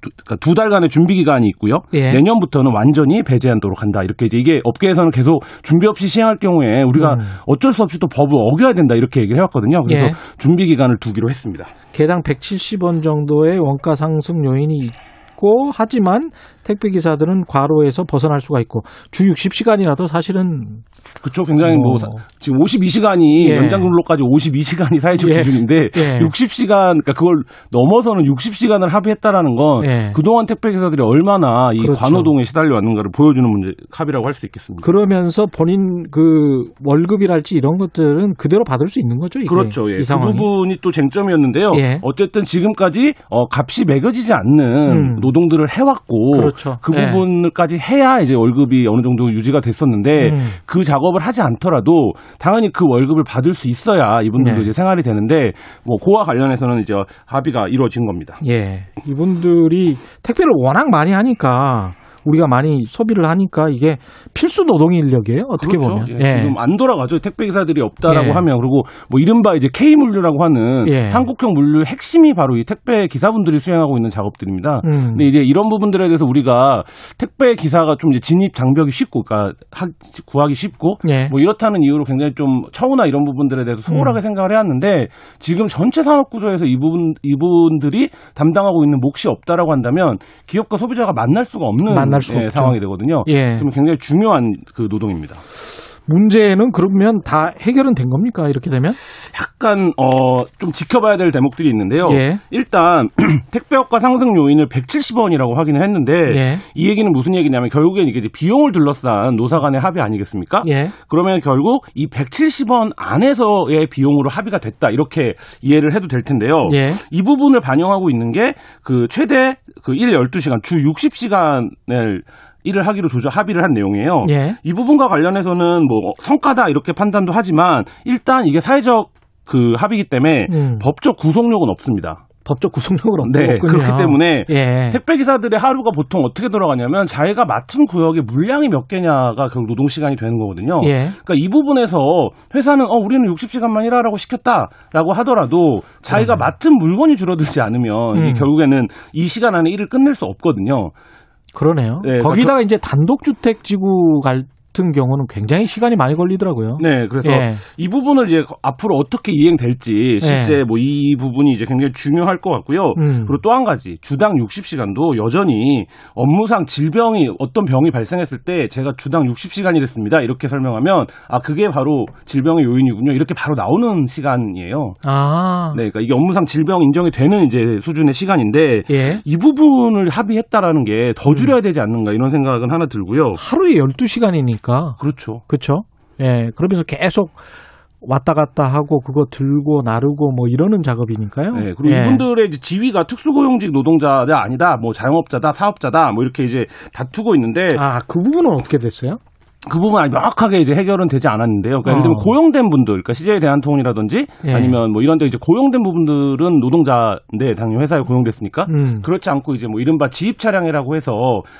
두, 그러니까 두 달간의 준비 기간이 있고요. 예. 내년부터는 완전히 배제하도록 한다. 이렇게 이제 이게 업계에서는 계속 준비 없이 시행할 경우에 우리가 음. 어쩔 수 없이 또 법을 어겨야 된다 이렇게 얘기를 해왔거든요. 그래서 예. 준비 기간을 두기로 했습니다. 개당 170원 정도의 원가 상승 요인이 있고 하지만 택배 기사들은 과로에서 벗어날 수가 있고 주 60시간이라도 사실은 그쵸. 굉장히 뭐, 뭐. 사- 지금 52시간이 예. 연장 근로까지 52시간이 사회적 예. 기준인데 예. 60시간 그러니까 그걸 넘어서는 60시간을 합의했다라는 건 예. 그동안 택배 기사들이 얼마나 이 그렇죠. 관노동에 시달려 왔는가를 보여주는 문제 합의라고 할 수 있겠습니다. 그러면서 본인 그 월급이랄지 이런 것들은 그대로 받을 수 있는 거죠. 그렇죠. 예. 이 그. 부분이 또 쟁점이었는데요. 예. 어쨌든 지금까지 어, 값이 매겨지지 않는 음. 노동들을 해왔고 그렇죠. 그 예. 부분까지 해야 이제 월급이 어느 정도 유지가 됐었는데 음. 그 작업을 하지 않더라도 당연히 그 월급을 받을 수 있어야 이분들도 네. 이제 생활이 되는데 뭐 그와 관련해서는 이제 합의가 이루어진 겁니다. 예. 이분들이 택배를 워낙 많이 하니까 우리가 많이 소비를 하니까 이게 필수 노동 인력이에요. 어떻게 그렇죠. 보면. 예, 지금 안 돌아가죠. 택배 기사들이 없다라고 예. 하면 그리고 뭐 이른바 이제 K 물류라고 하는 예. 한국형 물류 핵심이 바로 이 택배 기사분들이 수행하고 있는 작업들입니다. 음. 근데 이제 이런 부분들에 대해서 우리가 택배 기사가 좀 이제 진입 장벽이 쉽고, 그러니까 하- 구하기 쉽고, 예. 뭐 이렇다는 이유로 굉장히 좀 처우나 이런 부분들에 대해서 소홀하게 음. 생각을 해왔는데 지금 전체 산업 구조에서 이 부분 이분들이 담당하고 있는 몫이 없다라고 한다면 기업과 소비자가 만날 수가 없는 만날 수가 예. 상황이 되거든요. 예. 그럼 굉장히 중요한 그 노동입니다. 문제는 그러면 다 해결은 된 겁니까? 이렇게 되면? 약간 어 좀 지켜봐야 될 대목들이 있는데요. 예. 일단 택배업과 상승 요인을 170원이라고 확인을 했는데 예. 이 얘기는 무슨 얘기냐면 결국엔 이게 비용을 둘러싼 노사 간의 합의 아니겠습니까? 예. 그러면 결국 이 170원 안에서의 비용으로 합의가 됐다 이렇게 이해를 해도 될 텐데요. 예. 이 부분을 반영하고 있는 게 그 최대 그 1, 12시간 주 60시간을 일을 하기로 조정 합의를 한 내용이에요. 예. 이 부분과 관련해서는 뭐 성과다 이렇게 판단도 하지만 일단 이게 사회적 그 합의이기 때문에 음. 법적 구속력은 없습니다. 법적 구속력은 네, 없군요. 그렇기 때문에 예. 택배 기사들의 하루가 보통 어떻게 돌아가냐면 자기가 맡은 구역의 물량이 몇 개냐가 결국 노동 시간이 되는 거거든요. 예. 그러니까 이 부분에서 회사는 어 우리는 60시간만 일하라고 시켰다라고 하더라도 자기가 맡은 물건이 줄어들지 않으면 음. 결국에는 이 시간 안에 일을 끝낼 수 없거든요. 그러네요. 네, 거기다가 이제 단독주택 지구 같은 경우는 굉장히 시간이 많이 걸리더라고요. 네, 그래서 예. 이 부분을 이제 앞으로 어떻게 이행될지 실제 뭐이 부분이 이제 굉장히 중요할 것 같고요. 음. 그리고 또 한 가지 주당 60시간도 여전히 업무상 질병이 어떤 병이 발생했을 때 제가 주당 60시간이랬습니다. 이렇게 설명하면 아 그게 바로 질병의 요인이군요. 이렇게 바로 나오는 시간이에요. 아. 네, 그러니까 이게 업무상 질병 인정이 되는 이제 수준의 시간인데 예. 이 부분을 합의했다라는 게 더 줄여야 되지 않는가 이런 생각은 하나 들고요. 하루에 12시간이니까. 그렇죠. 그렇죠? 예. 그러면서 계속 왔다 갔다 하고 그거 들고 나르고 뭐 이러는 작업이니까요. 네, 그리고 예. 이분들의 이제 지위가 특수고용직 노동자가 아니다, 뭐 자영업자다, 사업자다, 뭐 이렇게 이제 다투고 있는데 아, 그 부분은 어떻게 됐어요? 그 부분 아니 명확하게 이제 해결은 되지 않았는데요. 그러니까 예를 들면 어. 고용된 분들, 그러니까 CJ 대한통운이라든지 예. 아니면 뭐 이런데 이제 고용된 부분들은 노동자인데 당연히 회사에 고용됐으니까 음. 그렇지 않고 이제 뭐 이른바 지입 차량이라고 해서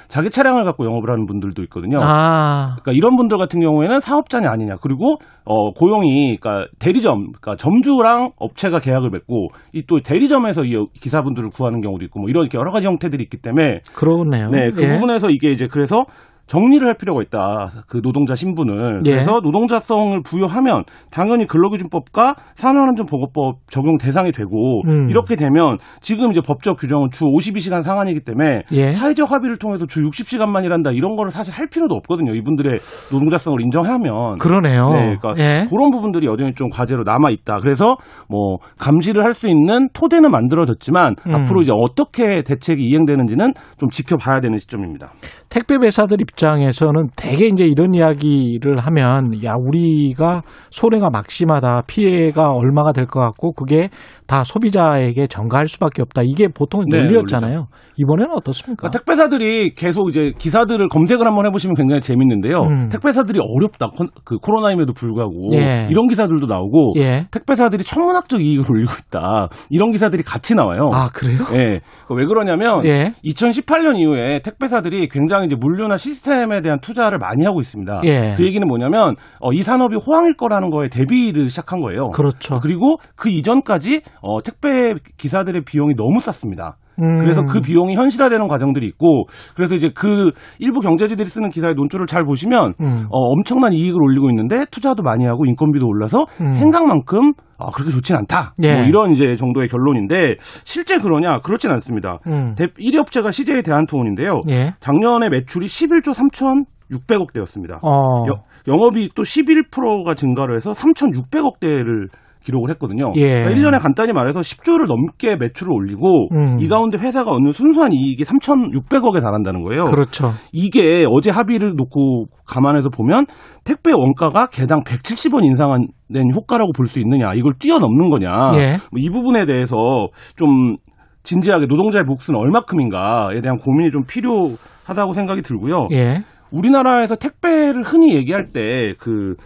자기 차량을 갖고 영업을 하는 분들도 있거든요. 아. 그러니까 이런 분들 같은 경우에는 사업자냐 아니냐 그리고 어 고용이 그러니까 대리점 그러니까 점주랑 업체가 계약을 맺고 이 또 대리점에서 이 기사분들을 구하는 경우도 있고 뭐 이런 여러 가지 형태들이 있기 때문에 그러네요. 네 그 예. 부분에서 이게 이제 그래서 정리를 할 필요가 있다. 그 노동자 신분을. 예. 그래서 노동자성을 부여하면 당연히 근로기준법과 산업안전보건법 적용 대상이 되고 음. 이렇게 되면 지금 이제 법적 규정은 주 52시간 상한이기 때문에 예. 사회적 합의를 통해서 주 60시간만 일한다 이런 거를 사실 할 필요도 없거든요. 이분들의 노동자성을 인정하면. 그러네요. 네, 그러니까 예. 그런 부분들이 여전히 좀 과제로 남아 있다. 그래서 뭐 감시를 할 수 있는 토대는 만들어졌지만 음. 앞으로 이제 어떻게 대책이 이행되는지는 좀 지켜봐야 되는 시점입니다. 택배 배사들 입장 에서는 대개 이제 이런 이야기를 하면 야 우리가 손해가 막심하다 피해가 얼마가 될 것 같고 그게 다 소비자에게 전가할 수밖에 없다. 이게 보통 네, 논리였잖아요 이번에는 어떻습니까? 그러니까 택배사들이 계속 이제 기사들을 검색을 한번 해보시면 굉장히 재밌는데요. 음. 택배사들이 어렵다. 콘- 그 코로나임에도 불구하고 예. 이런 기사들도 나오고 예. 택배사들이 천문학적 이익을 올리고 있다. 이런 기사들이 같이 나와요. 아 그래요? 예. 그왜 그러냐면 예. 2018년 이후에 택배사들이 굉장히 이제 물류나 시스템에 대한 투자를 많이 하고 있습니다. 예. 그 얘기는 뭐냐면 어, 이 산업이 호황일 거라는 거에 대비를 시작한 거예요. 그렇죠. 그리고 그 이전까지 어, 택배 기사들의 비용이 너무 쌌습니다. 음. 그래서 그 비용이 현실화되는 과정들이 있고 그래서 이제 그 일부 경제지들이 쓰는 기사의 논조를 잘 보시면 음. 어, 엄청난 이익을 올리고 있는데 투자도 많이 하고 인건비도 올라서 음. 생각만큼 아, 그렇게 좋진 않다. 예. 뭐 이런 이제 정도의 결론인데 실제 그러냐? 그렇진 않습니다. 음. 대, 1위 업체가 CJ 대한통운인데요. 예. 작년에 매출이 11조 3,600억 대였습니다. 어. 영업이익 도 11%가 증가를 해서 3,600억 대를 기록을 했거든요. 예. 그러니까 1년에 간단히 말해서 10조를 넘게 매출을 올리고 음. 이 가운데 회사가 얻는 순수한 이익이 3,600억에 달한다는 거예요. 그렇죠. 이게 어제 합의를 놓고 감안해서 보면 택배 원가가 개당 170원 인상된 효과라고 볼 수 있느냐, 이걸 뛰어넘는 거냐, 예. 뭐 이 부분에 대해서 좀 진지하게 노동자의 몫은 얼마큼인가에 대한 고민이 좀 필요하다고 생각이 들고요. 예. 우리나라에서 택배를 흔히 얘기할 때그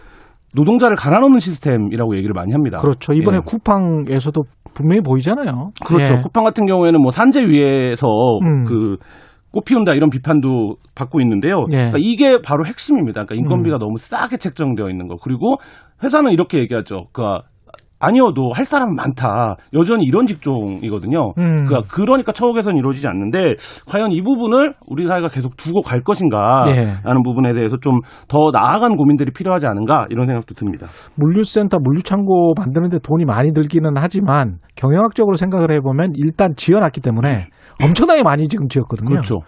노동자를 갈아넣는 시스템이라고 얘기를 많이 합니다. 그렇죠. 이번에 예. 쿠팡에서도 분명히 보이잖아요. 그렇죠. 예. 쿠팡 같은 경우에는 뭐 산재 위에서 음. 그 꽃피운다 이런 비판도 받고 있는데요. 예. 음. 그러니까 이게 바로 핵심입니다. 그러니까 인건비가 너무 싸게 책정되어 있는 거. 그리고 회사는 이렇게 얘기하죠. 그러니까 아니어도 할 사람은 많다. 여전히 이런 직종이거든요. 음. 그러니까 그러니까 처우 개선이 이루어지지 않는데 과연 이 부분을 우리 사회가 계속 두고 갈 것인가 예. 라는 부분에 대해서 좀 더 나아간 고민들이 필요하지 않은가 이런 생각도 듭니다. 물류센터, 물류창고 만드는데 돈이 많이 들기는 하지만 경영학적으로 생각을 해보면 일단 지어놨기 때문에 엄청나게 많이 지금 지었거든요. 그렇죠.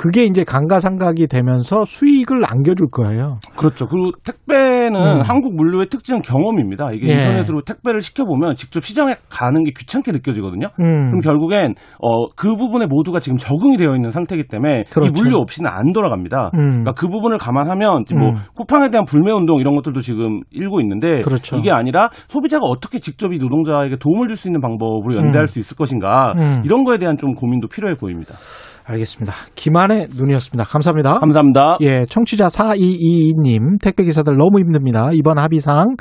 그게 이제 감가상각이 되면서 수익을 안겨줄 거예요. 그렇죠. 그리고 택배는 음. 한국 물류의 특징은 경험입니다. 이게 예. 인터넷으로 택배를 시켜보면 직접 시장에 가는 게 귀찮게 느껴지거든요. 음. 그럼 결국엔 어, 그 부분에 모두가 지금 적응이 되어 있는 상태이기 때문에 그렇죠. 이 물류 없이는 안 돌아갑니다. 음. 그러니까 그 부분을 감안하면 뭐 음. 쿠팡에 대한 불매 운동 이런 것들도 지금 일고 있는데 그렇죠. 이게 아니라 소비자가 어떻게 직접 이 노동자에게 도움을 줄 수 있는 방법으로 연대할 음. 수 있을 것인가 음. 이런 거에 대한 좀 고민도 필요해 보입니다. 알겠습니다. 김한의 눈이었습니다. 감사합니다. 감사합니다. 예, 청취자 4222님, 택배 기사들 너무 힘듭니다. 이번 합의상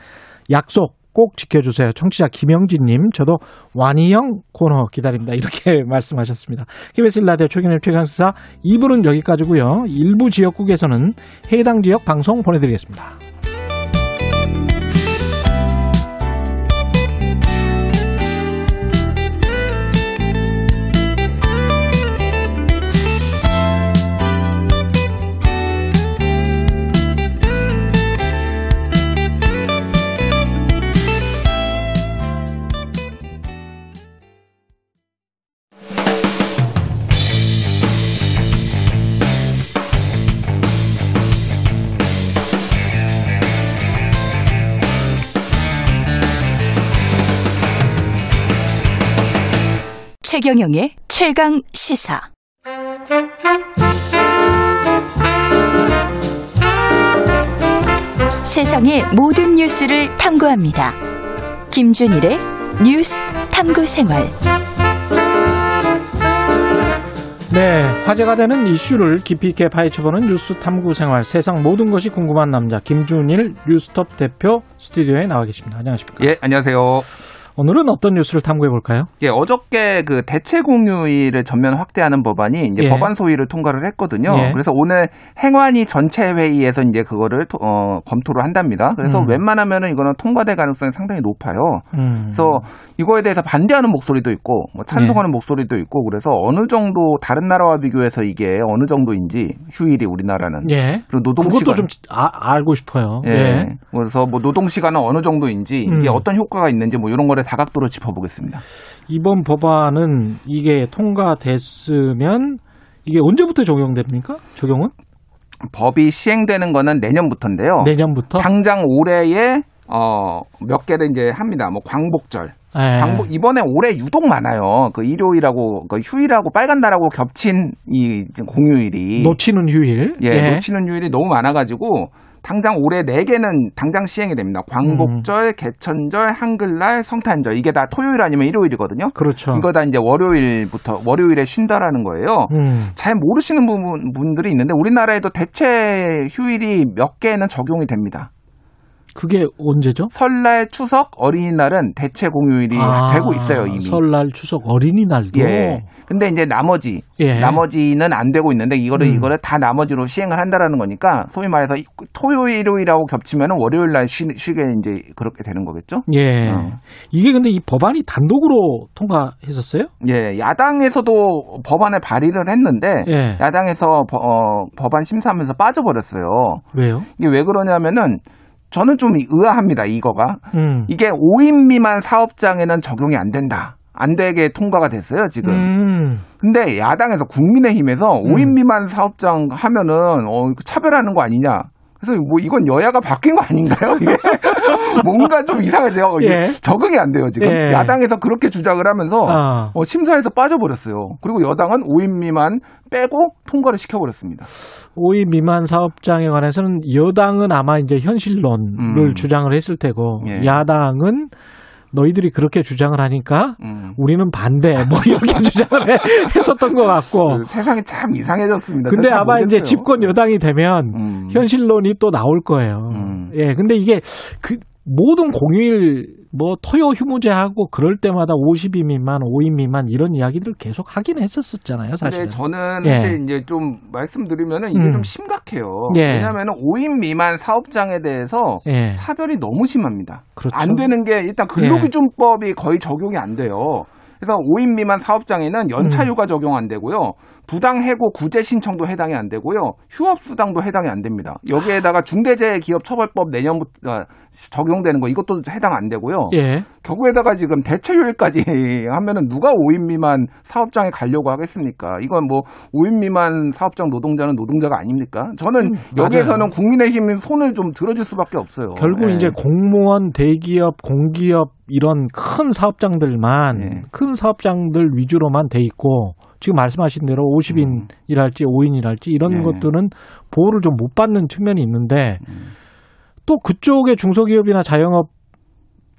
약속 꼭 지켜주세요. 청취자 김영진님, 저도 완이형 코너 기다립니다. 이렇게 말씀하셨습니다. KBS 라디오 최근의 최강시사 2부는 여기까지고요 일부 지역국에서는 해당 지역 방송 보내드리겠습니다. 최경영의 최강 시사. 세상의 모든 뉴스를 탐구합니다. 김준일의 뉴스 탐구 생활. 네, 화제가 되는 이슈를 깊이 있게 파헤쳐보는 뉴스 탐구 생활. 세상 모든 것이 궁금한 남자 김준일 뉴스톱 대표 스튜디오에 나와 계십니다. 안녕하십니까? 예, 안녕하세요. 오늘은 어떤 뉴스를 탐구해 볼까요? 예, 어저께 그 대체 공휴일을 전면 확대하는 법안이 이제 예. 법안 소위를 통과를 했거든요. 예. 그래서 오늘 행안위 전체 회의에서 이제 그거를 토- 어, 검토를 한답니다. 그래서 음. 웬만하면은 이거는 통과될 가능성이 상당히 높아요. 음. 그래서 이거에 대해서 반대하는 목소리도 있고 뭐 찬성하는 목소리도 있고 그래서 어느 정도 다른 나라와 비교해서 이게 어느 정도인지 휴일이 우리나라는 예. 그리고 노동 그것도 시간 좀 아- 알고 싶어요. 예. 예. 그래서 뭐 노동 시간은 어느 정도인지 이게 음. 어떤 효과가 있는지 뭐 이런 거를 다각도로 짚어보겠습니다. 이번 법안은 이게 통과됐으면 이게 언제부터 적용됩니까? 적용은? 법이 시행되는 거는 내년부터인데요. 내년부터? 당장 올해에 어, 몇 개를 이제 합니다. 뭐 광복절. 예. 광복 이번에 올해 유독 많아요. 그 일요일하고 그 휴일하고 빨간 날하고 겹친 이 공휴일이 놓치는 휴일. 예, 놓치는 휴일이 너무 많아가지고 당장 올해 네 개는 당장 시행이 됩니다. 광복절, 개천절, 한글날, 성탄절 이게 다 토요일 아니면 일요일이거든요. 그렇죠. 이거 다 이제 월요일부터 월요일에 쉰다라는 거예요. 음. 잘 모르시는 부분, 분들이 있는데 우리나라에도 대체 휴일이 몇 개는 적용이 됩니다. 그게 언제죠? 설날, 추석, 어린이날은 대체 공휴일이 아, 되고 있어요 이미. 설날, 추석, 어린이날도. 예. 근데 이제 나머지 예. 나머지는 안 되고 있는데 이거를 음. 이거를 다 나머지로 시행을 한다라는 거니까 소위 말해서 이- 토요일, 일요일하고 겹치면은 월요일 날 쉬, 쉬게 이제 그렇게 되는 거겠죠? 예. 어. 이게 근데 이 법안이 단독으로 통과했었어요? 예, 야당에서도 법안을 발의를 했는데 예. 야당에서 버- 어, 법안 심사하면서 빠져버렸어요. 왜요? 이게 왜 그러냐면은 저는 좀 의아합니다. 이거가 음. 이게 5인 미만 사업장에는 적용이 안 된다. 안 되게 통과가 됐어요, 지금. 음. 근데 야당에서 국민의힘에서 5인 미만 사업장 하면은 어, 차별하는 거 아니냐. 그래서 뭐 이건 여야가 바뀐 거 아닌가요? 이게 뭔가 좀 이상하죠. 이게 예. 적응이 안 돼요 지금. 예. 야당에서 그렇게 주장을 하면서 아. 어, 심사에서 빠져버렸어요. 그리고 여당은 5인 미만 빼고 통과를 시켜버렸습니다. 5인 미만 사업장에 관해서는 여당은 아마 이제 현실론을 음. 주장을 했을 테고 예. 야당은 너희들이 그렇게 주장을 하니까 음. 우리는 반대 뭐 이렇게 주장을 해- 했었던 것 같고 그 세상이 참 이상해졌습니다. 근데 아마 이제 모르겠어요. 집권 여당이 되면 음. 현실론이 또 나올 거예요. 음. 예, 근데 이게 그 모든 공휴일 뭐 토요 휴무제하고 그럴 때마다 50인 미만, 5인 미만 이런 이야기들을 계속 하긴 했었었잖아요, 사실은. 근데 저는 예. 사실 이제 좀 말씀드리면은 이게 음. 좀 심각해요. 예. 왜냐하면 5인 미만 사업장에 대해서 예. 차별이 너무 심합니다. 그렇죠. 안 되는 게 일단 근로기준법이 거의 적용이 안 돼요. 그래서 5인 미만 사업장에는 연차 음. 휴가 적용 안 되고요. 부당 해고 구제 신청도 해당이 안 되고요. 휴업 수당도 해당이 안 됩니다. 여기에다가 중대재해기업처벌법 내년부터 어, 적용되는 거 이것도 해당 안 되고요. 예. 거기에다가 지금 대체휴일까지 하면은 누가 5인 미만 사업장에 가려고 하겠습니까? 이건 뭐 5인 미만 사업장 노동자는 노동자가 아닙니까? 저는 여기에서는 맞아요. 국민의힘 손을 좀 들어줄 수밖에 없어요. 결국 예. 이제 공무원, 대기업, 공기업 이런 큰 사업장들만 예. 큰 사업장들 위주로만 돼 있고 지금 말씀하신 대로 50인이랄지 5인이랄지 이런 예. 것들은 보호를 좀 못 받는 측면이 있는데 음. 또 그쪽의 중소기업이나 자영업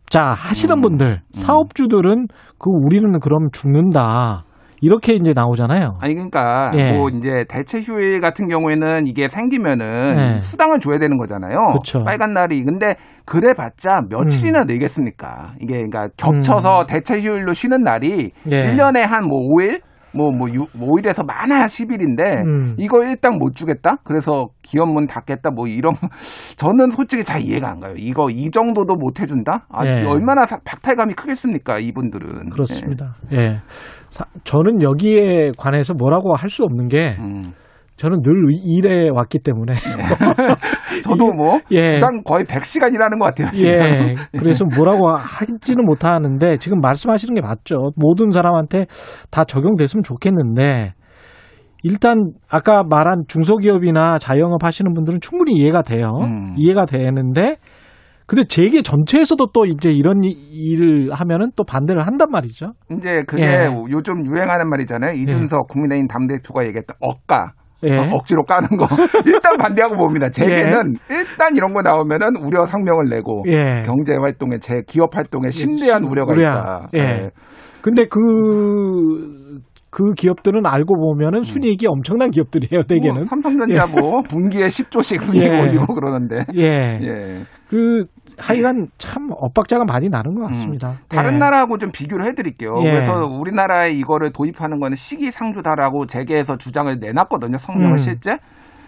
자 하시는 음. 분들 사업주들은 그 우리는 그럼 죽는다 이렇게 이제 나오잖아요. 아니 그러니까 예. 뭐 이제 대체 휴일 같은 경우에는 이게 생기면은 예. 수당을 줘야 되는 거잖아요. 그쵸. 빨간 날이 근데 그래봤자 며칠이나 늘겠습니까? 이게 그러니까 겹쳐서 대체 휴일로 쉬는 날이 음. 예. 1년에 한 뭐 5일 뭐, 뭐, 5일에서 많아야 10일인데, 음. 이거 일당 못 주겠다? 그래서 기업 문 닫겠다? 뭐 이런, 저는 솔직히 잘 이해가 안 가요. 이거 이 정도도 못 해준다? 아, 예. 얼마나 사- 박탈감이 크겠습니까? 이분들은. 그렇습니다. 예. 사- 저는 여기에 관해서 뭐라고 할 수 없는 게 예. 음. 저는 늘 일해 왔기 때문에 저도 뭐, 예. 수당 거의 100시간 일하는 것 같아요. 지금. 예. 그래서 뭐라고 하지는 못하는데 지금 말씀하시는 게 맞죠. 모든 사람한테 다 적용됐으면 좋겠는데 일단 아까 말한 중소기업이나 자영업 하시는 분들은 충분히 이해가 돼요. 음. 이해가 되는데 근데 재계 전체에서도 또 이제 이런 이- 일을 하면은 또 반대를 한단 말이죠. 이제 그게 예. 요즘 유행하는 말이잖아요. 이준석 국민의힘 당대표가 얘기했던 억가. 예. 어, 억지로 까는 거. 일단 반대하고 봅니다. 제게는 일단 이런 거 나오면은 우려 상명을 내고 예. 경제 활동에 제 기업 활동에 심대한 우려가 우려. 있다. 예. 근데 그그 기업들은 알고 보면은 순이익이 엄청난 기업들이에요. 대개는. 뭐 삼성전자 예. 뭐 분기에 10조씩 순이익 예. 올리고 그러는데. 예. 예. 그 하여간 참 엇박자가 많이 나는 것 같습니다. 다른 예. 나라하고 좀 비교를 해드릴게요. 예. 그래서 우리나라에 이거를 도입하는 거는 시기상조다라고 재계에서 주장을 내놨거든요. 성명을 음. 실제.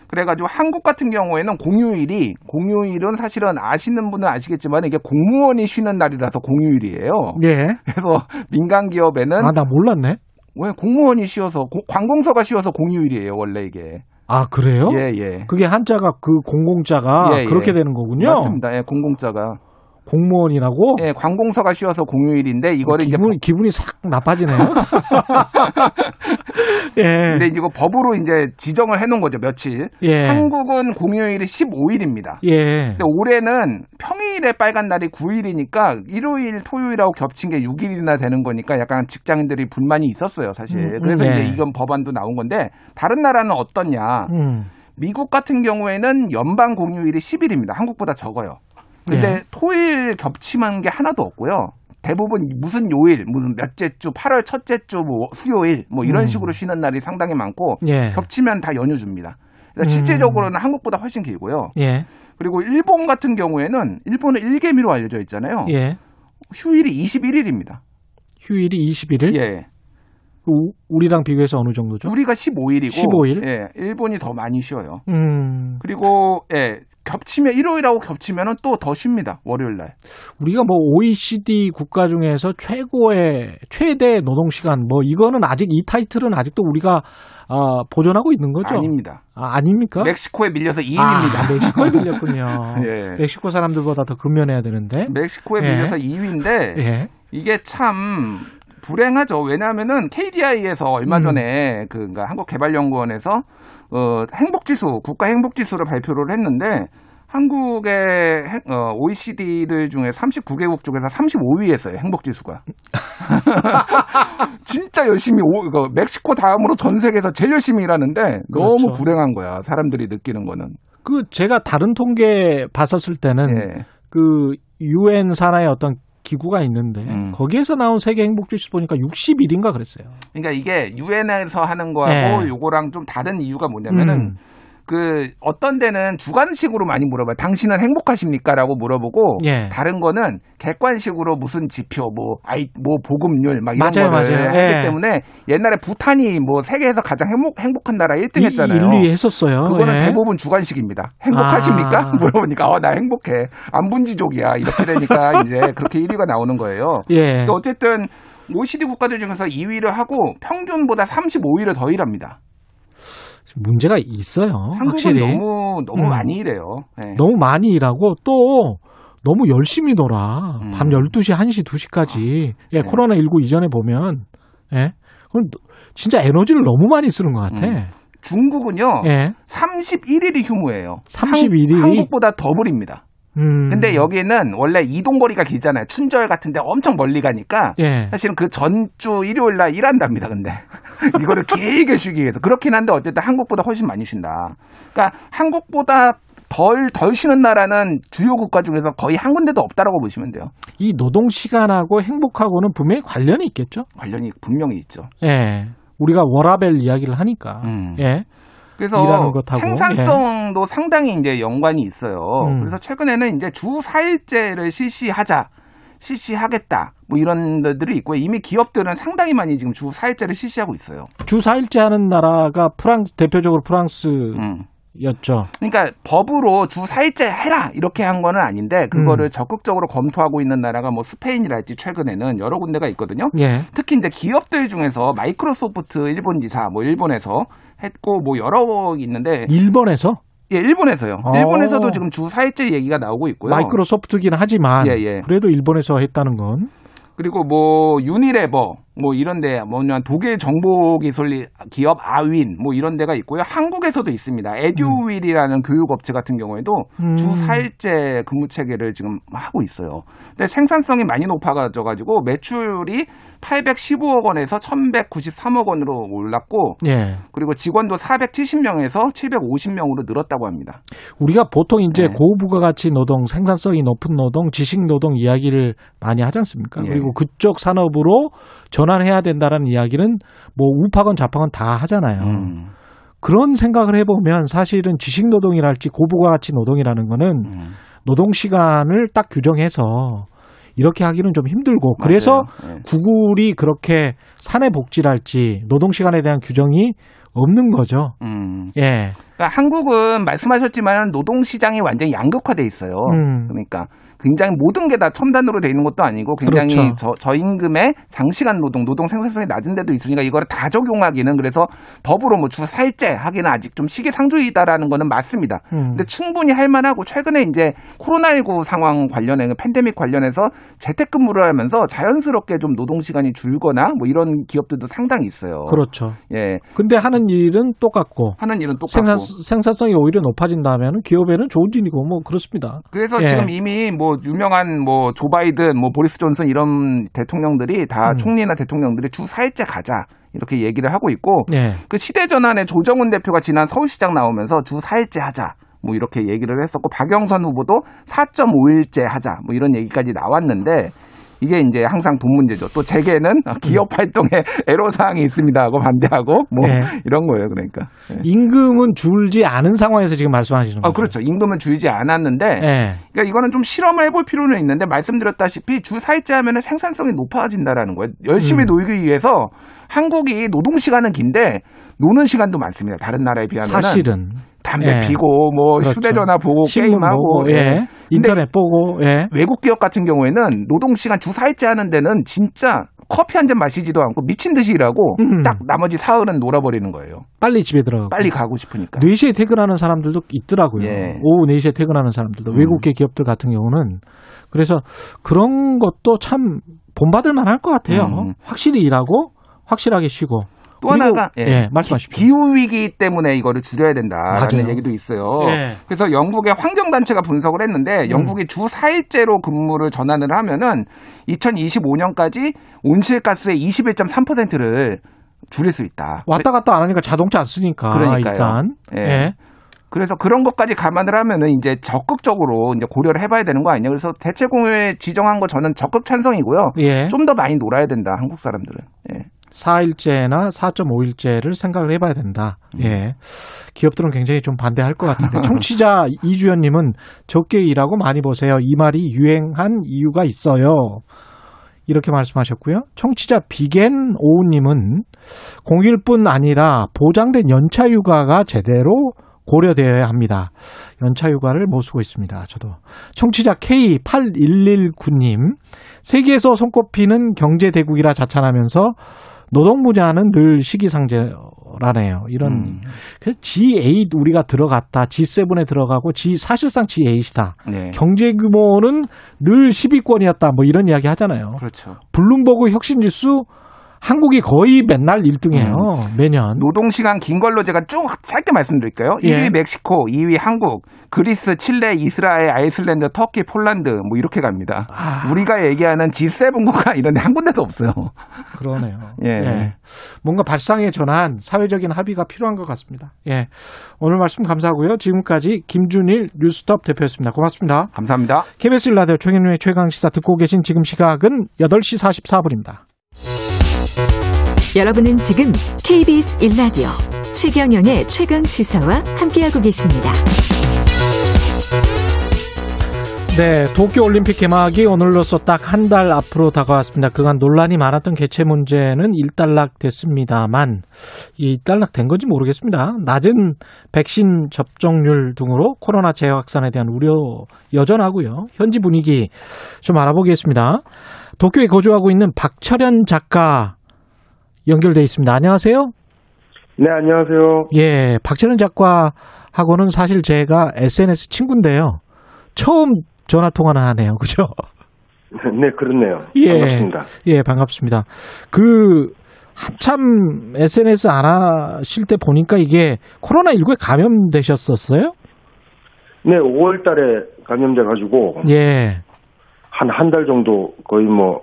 그래가지고 한국 같은 경우에는 공휴일이 공휴일은 사실은 아시는 분은 아시겠지만 이게 공무원이 쉬는 날이라서 공휴일이에요. 예. 그래서 민간 기업에는 아, 나 몰랐네. 왜 공무원이 쉬어서 고- 관공서가 쉬어서 공휴일이에요 원래 이게. 아, 그래요? 예 예. 그게 한자가 그 공공자가 예, 예. 그렇게 되는 거군요. 맞습니다. 예, 공공자가. 공무원이라고? 예, 관공서가 쉬어서 공휴일인데 이거를 이제 기분, 기분이 싹 나빠지네요. 예. 근데 이거 법으로 이제 지정을 해놓은 거죠 며칠. 예. 한국은 공휴일이 15일입니다. 예. 근데 올해는 평일에 빨간 날이 9일이니까 일요일, 토요일하고 겹친 게 6일이나 되는 거니까 약간 직장인들이 불만이 있었어요, 사실. 음, 그래서 네. 이제 이건 법안도 나온 건데 다른 나라는 어떻냐? 음. 미국 같은 경우에는 연방 공휴일이 10일입니다. 한국보다 적어요. 근데 예. 토일 겹치는 게 하나도 없고요. 대부분 무슨 요일, 무슨 몇째 주, 8월 첫째 주, 뭐 수요일, 뭐 이런 음. 식으로 쉬는 날이 상당히 많고 예. 겹치면 다 연휴 줍니다. 그러니까 음. 실제적으로는 한국보다 훨씬 길고요. 예. 그리고 일본 같은 경우에는 일본은 일개미로 알려져 있잖아요. 예. 휴일이 21일입니다. 휴일이 21일? 예. 우- 우리랑 비교해서 어느 정도죠? 우리가 15일이고 15일? 예. 일본이 더 많이 쉬어요. 음. 그리고 예. 겹치면 일요일하고 겹치면은 또 더 쉽니다. 월요일 날. 우리가 뭐 OECD 국가 중에서 최고의 최대 노동 시간 뭐 이거는 아직 이 타이틀은 아직도 우리가 아, 보존하고 있는 거죠? 아닙니다. 아, 아닙니까? 멕시코에 밀려서 2위입니다. 아, 멕시코에 밀렸군요. 예. 멕시코 사람들보다 더 근면해야 되는데. 멕시코에 예. 밀려서 2위인데 예. 이게 참 불행하죠. 왜냐하면은 KDI에서 얼마 음. 전에 그 그러니까 한국개발연구원에서 어, 행복지수 국가 행복지수를 발표를 했는데 한국의 행- 어, OECD들 중에 39개국 중에서 35위였어요. 행복지수가. 진짜 열심히 오, 이거 멕시코 다음으로 전 세계에서 제일 열심히 일하는데 너무 그렇죠. 불행한 거야. 사람들이 느끼는 거는. 그 제가 다른 통계 봤었을 때는 예. 그 유엔 산하의 어떤 기구가 있는데 음. 거기에서 나온 세계 행복 지수 보니까 61인가 그랬어요. 그러니까 이게 유엔에서 하는 거하고 네. 요거랑 좀 다른 이유가 뭐냐면은 음. 그 어떤 데는 주관식으로 많이 물어봐요. 당신은 행복하십니까 라고 물어보고 예. 다른 거는 객관식으로 무슨 지표 뭐 아이 뭐 보급률 막 이런 맞아요, 거를 맞아요. 하기 예. 때문에 옛날에 부탄이 뭐 세계에서 가장 행복 행복한 나라 1등 이- 했잖아요. 인류에 했었어요. 그거는 예. 대부분 주관식입니다. 행복하십니까? 아. 물어보니까 어, 나 행복해. 안분지족이야. 이렇게 되니까 이제 그렇게 1위가 나오는 거예요. 예. 어쨌든 OECD 국가들 중에서 2위를 하고 평균보다 35일을 더 일합니다. 문제가 있어요. 한국은 확실히 너무 너무 음. 많이 일해요. 네. 너무 많이 일하고 또 너무 열심히 놀아. 음. 밤 12시, 1시, 2시까지. 예, 네. 코로나 19 이전에 보면, 예. 그럼 너- 진짜 에너지를 너무 많이 쓰는 것 같아. 음. 중국은요. 예. 31일이 휴무예요. 31일이? 한, 한국보다 더블입니다. 음. 근데 여기는 원래 이동 거리가 길잖아요. 춘절 같은데 엄청 멀리 가니까 예. 사실은 그 전주 일요일 날 일한답니다. 근데 이거를 길게 쉬기 위해서 그렇긴 한데 어쨌든 한국보다 훨씬 많이 쉰다. 그러니까 한국보다 덜 덜 쉬는 나라는 주요 국가 중에서 거의 한 군데도 없다라고 보시면 돼요. 이 노동 시간하고 행복하고는 분명히 관련이 있겠죠. 관련이 분명히 있죠. 예. 우리가 워라벨 이야기를 하니까. 음. 예. 그래서 생산성도 상당히 이제 연관이 있어요. 음. 그래서 최근에는 이제 주 4일제를 실시하자. 실시하겠다. 뭐 이런 데들이 있고 이미 기업들은 상당히 많이 지금 주 4일제를 실시하고 있어요. 주 4일째 하는 나라가 프랑스, 대표적으로 프랑스였죠. 음. 그러니까 법으로 주 4일째 해라 이렇게 한 거는 아닌데 그거를 음. 적극적으로 검토하고 있는 나라가 뭐 스페인이랄지 최근에는 여러 군데가 있거든요. 예. 특히 이제 기업들 중에서 마이크로소프트 일본 지사 뭐 일본에서 했고 뭐 여러 거 있는데 일본에서 예, 일본에서요. 어. 일본에서도 지금 주 4일째 얘기가 나오고 있고요. 마이크로소프트긴 하지만 예, 예. 그래도 일본에서 했다는 건 그리고 뭐 유니레버 뭐 이런 데 뭐냐 독일 정보기술 기업 아윈 뭐 이런 데가 있고요. 한국에서도 있습니다. 에듀윌이라는 교육업체 같은 경우에도 음. 주 4일째 근무 체계를 지금 하고 있어요. 근데 생산성이 많이 높아져 가지고 매출이 815억 원에서 1193억 원으로 올랐고 예. 그리고 직원도 470명에서 750명으로 늘었다고 합니다. 우리가 보통 이제 네. 고부가가치 노동, 생산성이 높은 노동, 지식 노동 이야기를 많이 하지 않습니까? 예. 그리고 그쪽 산업으로 전환해야 된다라는 이야기는 뭐 우파건 좌파건 다 하잖아요. 음. 그런 생각을 해보면 사실은 지식 노동이랄지 고부가치 노동이라는 거는 음. 노동 시간을 딱 규정해서 이렇게 하기는 좀 힘들고 그래서 맞아요. 예. 구글이 그렇게 사내 복지랄지 노동 시간에 대한 규정이 없는 거죠. 음. 예. 그러니까 한국은 말씀하셨지만 노동 시장이 완전히 양극화돼 있어요. 음. 그러니까 굉장히 모든 게 다 첨단으로 돼 있는 것도 아니고 굉장히 그렇죠. 저, 저임금의 장시간 노동, 노동 생산성이 낮은 데도 있으니까 이거를 다 적용하기는 그래서 법으로 뭐주 4일째 하기는 아직 좀 시기상조이다라는 거는 맞습니다. 음. 근데 충분히 할 만하고 최근에 이제 코로나19 상황 관련해 팬데믹 관련해서 재택근무를 하면서 자연스럽게 좀 노동 시간이 줄거나 뭐 이런 기업들도 상당히 있어요. 그렇죠. 예. 근데 하는 일은 똑같고 하는 일은 똑같고 생산 생산성이 오히려 높아진다면 기업에는 좋은 일이고 뭐 그렇습니다. 그래서 예. 지금 이미 뭐 유명한 뭐 조 바이든, 뭐 보리스 존슨 이런 대통령들이 다 음. 총리나 대통령들이 주 4일째 가자. 이렇게 얘기를 하고 있고 예. 그 시대 전환에 조정훈 대표가 지난 서울시장 나오면서 주 4일째 하자. 뭐 이렇게 얘기를 했었고 박영선 후보도 4.5일째 하자. 뭐 이런 얘기까지 나왔는데 이게 이제 항상 돈 문제죠. 또 재계는 기업 활동에 애로사항이 있습니다 하고 반대하고 뭐 네. 이런 거예요. 그러니까. 예. 임금은 줄지 않은 상황에서 지금 말씀하시는 거죠. 아, 그렇죠. 임금은 줄이지 않았는데 예. 그러니까 이거는 좀 실험을 해볼 필요는 있는데 말씀드렸다시피 주 4일째 하면 생산성이 높아진다라는 거예요. 열심히 음. 놀기 위해서 한국이 노동 시간은 긴데 노는 시간도 많습니다. 다른 나라에 비하면 사실은 담배 예. 피고 뭐 그렇죠. 휴대전화 보고 게임하고 보고, 예. 인터넷 보고 예. 외국 기업 같은 경우에는 노동 시간 주 4일째 하는 데는 진짜 커피 한 잔 마시지도 않고 미친 듯이 일하고 음. 딱 나머지 사흘은 놀아버리는 거예요. 빨리 집에 들어가고 빨리 가고 싶으니까. 4시에 퇴근하는 사람들도 있더라고요. 예. 오후 4시에 퇴근하는 사람들도 음. 외국계 기업들 같은 경우는 그래서 그런 것도 참 본받을 만할 것 같아요. 음. 확실히 일하고 확실하게 쉬고 또 하나가 예, 말씀하십시오. 기후 위기 때문에 이거를 줄여야 된다라는 맞아요. 얘기도 있어요. 예. 그래서 영국의 환경 단체가 분석을 했는데 영국이 주 4일제로 근무를 전환을 하면은 2025년까지 온실가스의 21.3%를 줄일 수 있다. 왔다 갔다 안 하니까 자동차 안 쓰니까 그러니까요. 일단 예. 예. 그래서 그런 것까지 감안을 하면은 이제 적극적으로 이제 고려를 해봐야 되는 거 아니냐. 그래서 대체 공휴일 지정한 거 저는 적극 찬성이고요. 예. 좀더 많이 놀아야 된다. 한국 사람들은. 예. 4일제나 4.5일제를 생각을 해봐야 된다. 음. 예. 기업들은 굉장히 좀 반대할 것 같은데. 청취자 이주연님은 적게 일하고 많이 보세요. 이 말이 유행한 이유가 있어요. 이렇게 말씀하셨고요. 청취자 비겐 오우님은 공휴일뿐 아니라 보장된 연차 휴가가 제대로 고려되어야 합니다. 연차 휴가를 못 쓰고 있습니다. 저도. 청취자 K8119님, 세계에서 손꼽히는 경제대국이라 자찬하면서 노동 분야는 늘 시기상조라네요. 이런 음. 그래서 G8 우리가 들어갔다. G7에 들어가고 G 사실상 G8이다. 네. 경제 규모는 늘 10위권이었다. 뭐 이런 이야기 하잖아요. 그렇죠. 블룸버그 혁신지수 한국이 거의 맨날 1등이에요. 매년. 노동시간 긴 걸로 제가 쭉 짧게 말씀드릴까요? 예. 1위 멕시코, 2위 한국, 그리스, 칠레, 이스라엘, 아이슬란드, 터키, 폴란드 뭐 이렇게 갑니다. 아. 우리가 얘기하는 G7 국가 이런 데 한 군데도 없어요. 그러네요. 예. 뭔가 발상의 전환, 사회적인 합의가 필요한 것 같습니다. 예. 오늘 말씀 감사하고요. 지금까지 김준일 뉴스톱 대표였습니다. 고맙습니다. 감사합니다. KBS 일라디오 최경영의 최강시사 듣고 계신 지금 시각은 8시 44분입니다. 여러분은 지금 KBS 1라디오 최경영의 최강 시사와 함께하고 계십니다. 네, 도쿄올림픽 개막이 오늘로써 딱한 달 앞으로 다가왔습니다. 그간 논란이 많았던 개최 문제는 일단락됐습니다만, 이 일단락된 건지 모르겠습니다. 낮은 백신 접종률 등으로 코로나 재확산에 대한 우려 여전하고요. 현지 분위기 좀 알아보겠습니다. 도쿄에 거주하고 있는 박철현 작가 연결돼 있습니다. 안녕하세요. 네, 안녕하세요. 예, 박철현 작가하고는 사실 제가 SNS 친구인데요. 처음 전화 통화를 하네요. 그죠? 네, 그렇네요. 예. 반갑습니다. 예, 반갑습니다. 그 한참 SNS 안 하실 때 보니까 이게 코로나19에 감염되셨었어요? 네, 5월 달에 감염돼 가지고 예. 한 한 달 정도 거의 뭐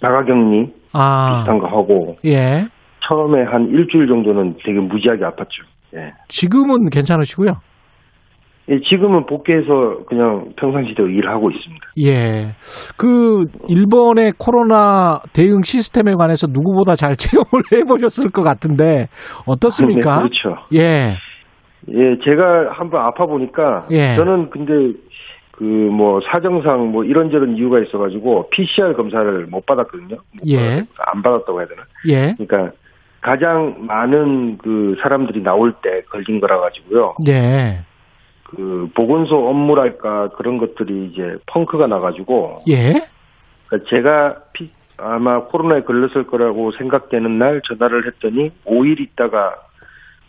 자가 격리 아. 비슷한 거 하고 예. 처음에 한 일주일 정도는 되게 무지하게 아팠죠. 예. 지금은 괜찮으시고요. 예, 지금은 복귀해서 그냥 평상시대로 일하고 있습니다. 예. 그 일본의 코로나 대응 시스템에 관해서 누구보다 잘 체험을 해보셨을 것 같은데 어떻습니까? 네, 그렇죠. 예. 예, 제가 한번 아파 보니까 예. 저는 근데 그 뭐 사정상 뭐 이런저런 이유가 있어가지고 PCR 검사를 못 받았거든요. 예. 안 받았다고 해야 되나? 예. 그러니까 가장 많은 그 사람들이 나올 때 걸린 거라 가지고요. 예. 그 보건소 업무랄까 그런 것들이 이제 펑크가 나가지고 예. 그러니까 제가 피- 아마 코로나에 걸렸을 거라고 생각되는 날 전화를 했더니 5일 있다가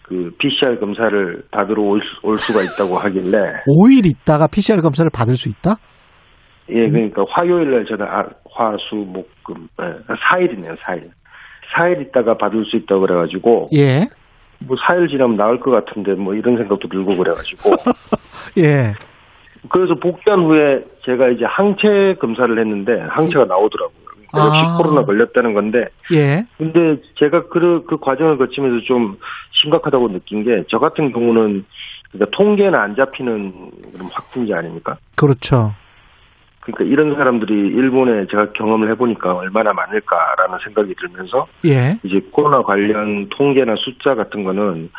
그 PCR 검사를 받으러 올, 수- 올 수가 있다고 하길래 5일 있다가 PCR 검사를 받을 수 있다? 예 그러니까 화요일 날 전화 아, 화 수 목 금 예, 4일이네요 4일 4일 있다가 받을 수 있다고 그래가지고 예. 뭐 4일 지나면 나을 것 같은데 뭐 이런 생각도 들고 그래가지고 예. 그래서 복귀한 후에 제가 이제 항체 검사를 했는데 항체가 나오더라고요. 역시 아. 코로나 걸렸다는 건데 예. 근데 제가 그, 그 과정을 거치면서 좀 심각하다고 느낀 게 저 같은 경우는 그러니까 통계는 안 잡히는 그런 확진자 아닙니까? 그렇죠. 그러니까 이런 사람들이 일본에 제가 경험을 해보니까 얼마나 많을까라는 생각이 들면서 예. 이제 코로나 관련 통계나 숫자 같은 거는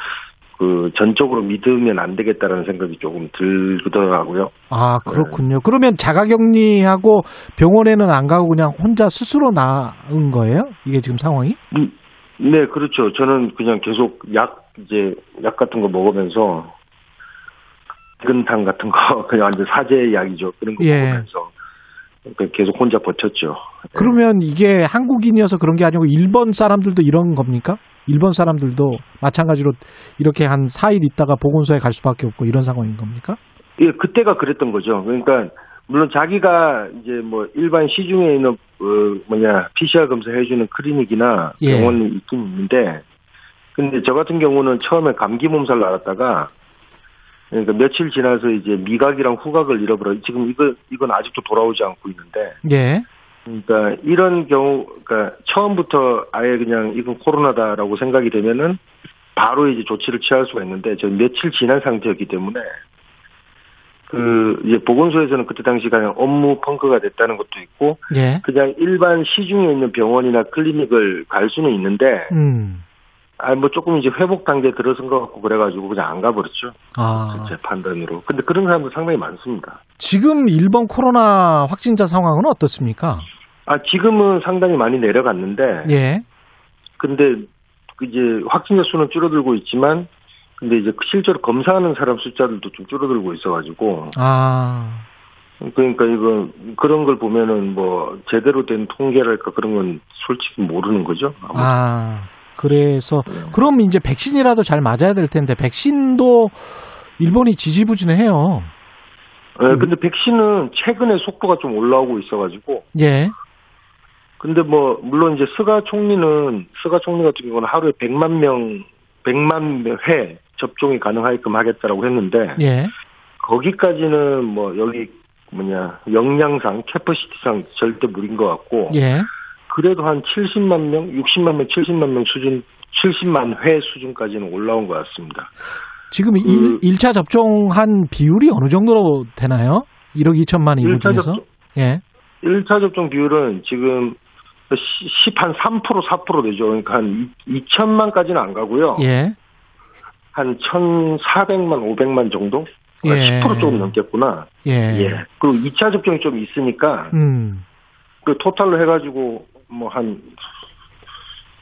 그 전적으로 믿으면 안 되겠다라는 생각이 조금 들더라고요. 아, 그렇군요. 그러면 자가격리하고 병원에는 안 가고 그냥 혼자 스스로 나은 거예요? 이게 지금 상황이? 음, 네, 그렇죠. 저는 그냥 계속 약 이제 약 같은 거 먹으면서 근탕 같은 거 그냥 완전 사제 약이죠. 그런 거 예. 먹으면서 그 계속 혼자 버텼죠. 그러면 이게 한국인이어서 그런 게 아니고 일본 사람들도 이런 겁니까? 일본 사람들도 마찬가지로 이렇게 한 4일 있다가 보건소에 갈 수밖에 없고 이런 상황인 겁니까? 예, 그때가 그랬던 거죠. 그러니까 물론 자기가 이제 뭐 일반 시중에 있는 어 뭐냐 PCR 검사 해주는 클리닉이나 예. 병원이 있긴 있는데, 근데 저 같은 경우는 처음에 감기 몸살 나왔다가 그러니까 며칠 지나서 이제 미각이랑 후각을 잃어버려. 지금 이거 이건 아직도 돌아오지 않고 있는데, 예. 그러니까 이런 경우, 그러니까 처음부터 아예 그냥 이건 코로나다라고 생각이 되면은 바로 이제 조치를 취할 수가 있는데 저 며칠 지난 상태였기 때문에 그 이제 보건소에서는 그때 당시 그냥 업무 펑크가 됐다는 것도 있고 예. 그냥 일반 시중에 있는 병원이나 클리닉을 갈 수는 있는데 음. 아뭐 조금 이제 회복 단계에 들어선 것 같고 그래가지고 그냥 안 가버렸죠 아. 제 판단으로 근데 그런 사람들 상당히 많습니다 지금 일본 코로나 확진자 상황은 어떻습니까? 아 지금은 상당히 많이 내려갔는데 예. 근데 그 이제 확진자 수는 줄어들고 있지만 근데 이제 실제로 검사하는 사람 숫자들도 좀 줄어들고 있어가지고 아. 그러니까 이거 그런 걸 보면은 뭐 제대로 된 통계랄까 그런 건 솔직히 모르는 거죠. 아. 그래서 그럼 이제 백신이라도 잘 맞아야 될 텐데 백신도 일본이 지지부진해요. 예, 근데 백신은 최근에 속도가 좀 올라오고 있어가지고 예. 근데 뭐 물론 이제 스가 총리는 스가 총리 같은 경우는 하루에 100만 명 100만 회 접종이 가능하게끔 하겠다라고 했는데 예. 거기까지는 뭐 여기 뭐냐 역량상 캐퍼시티상 절대 무리인 것 같고 예. 그래도 한 70만 명, 60만 명, 70만 명 수준, 70만 회 수준까지는 올라온 것 같습니다. 지금 그- 일 1차 접종한 비율이 어느 정도로 되나요? 1억 2천만 인구 1차 중에서? 접종, 예. 1차 접종 비율은 지금 10, 한 3%, 4% 되죠. 그러니까 한 2천만까지는 안 가고요. 예. 한 1,400만, 500만 정도? 예. 10% 조금 넘겠구나. 예. 그리고 2차 접종이 좀 있으니까, 음. 그 토탈로 해가지고, 뭐 한,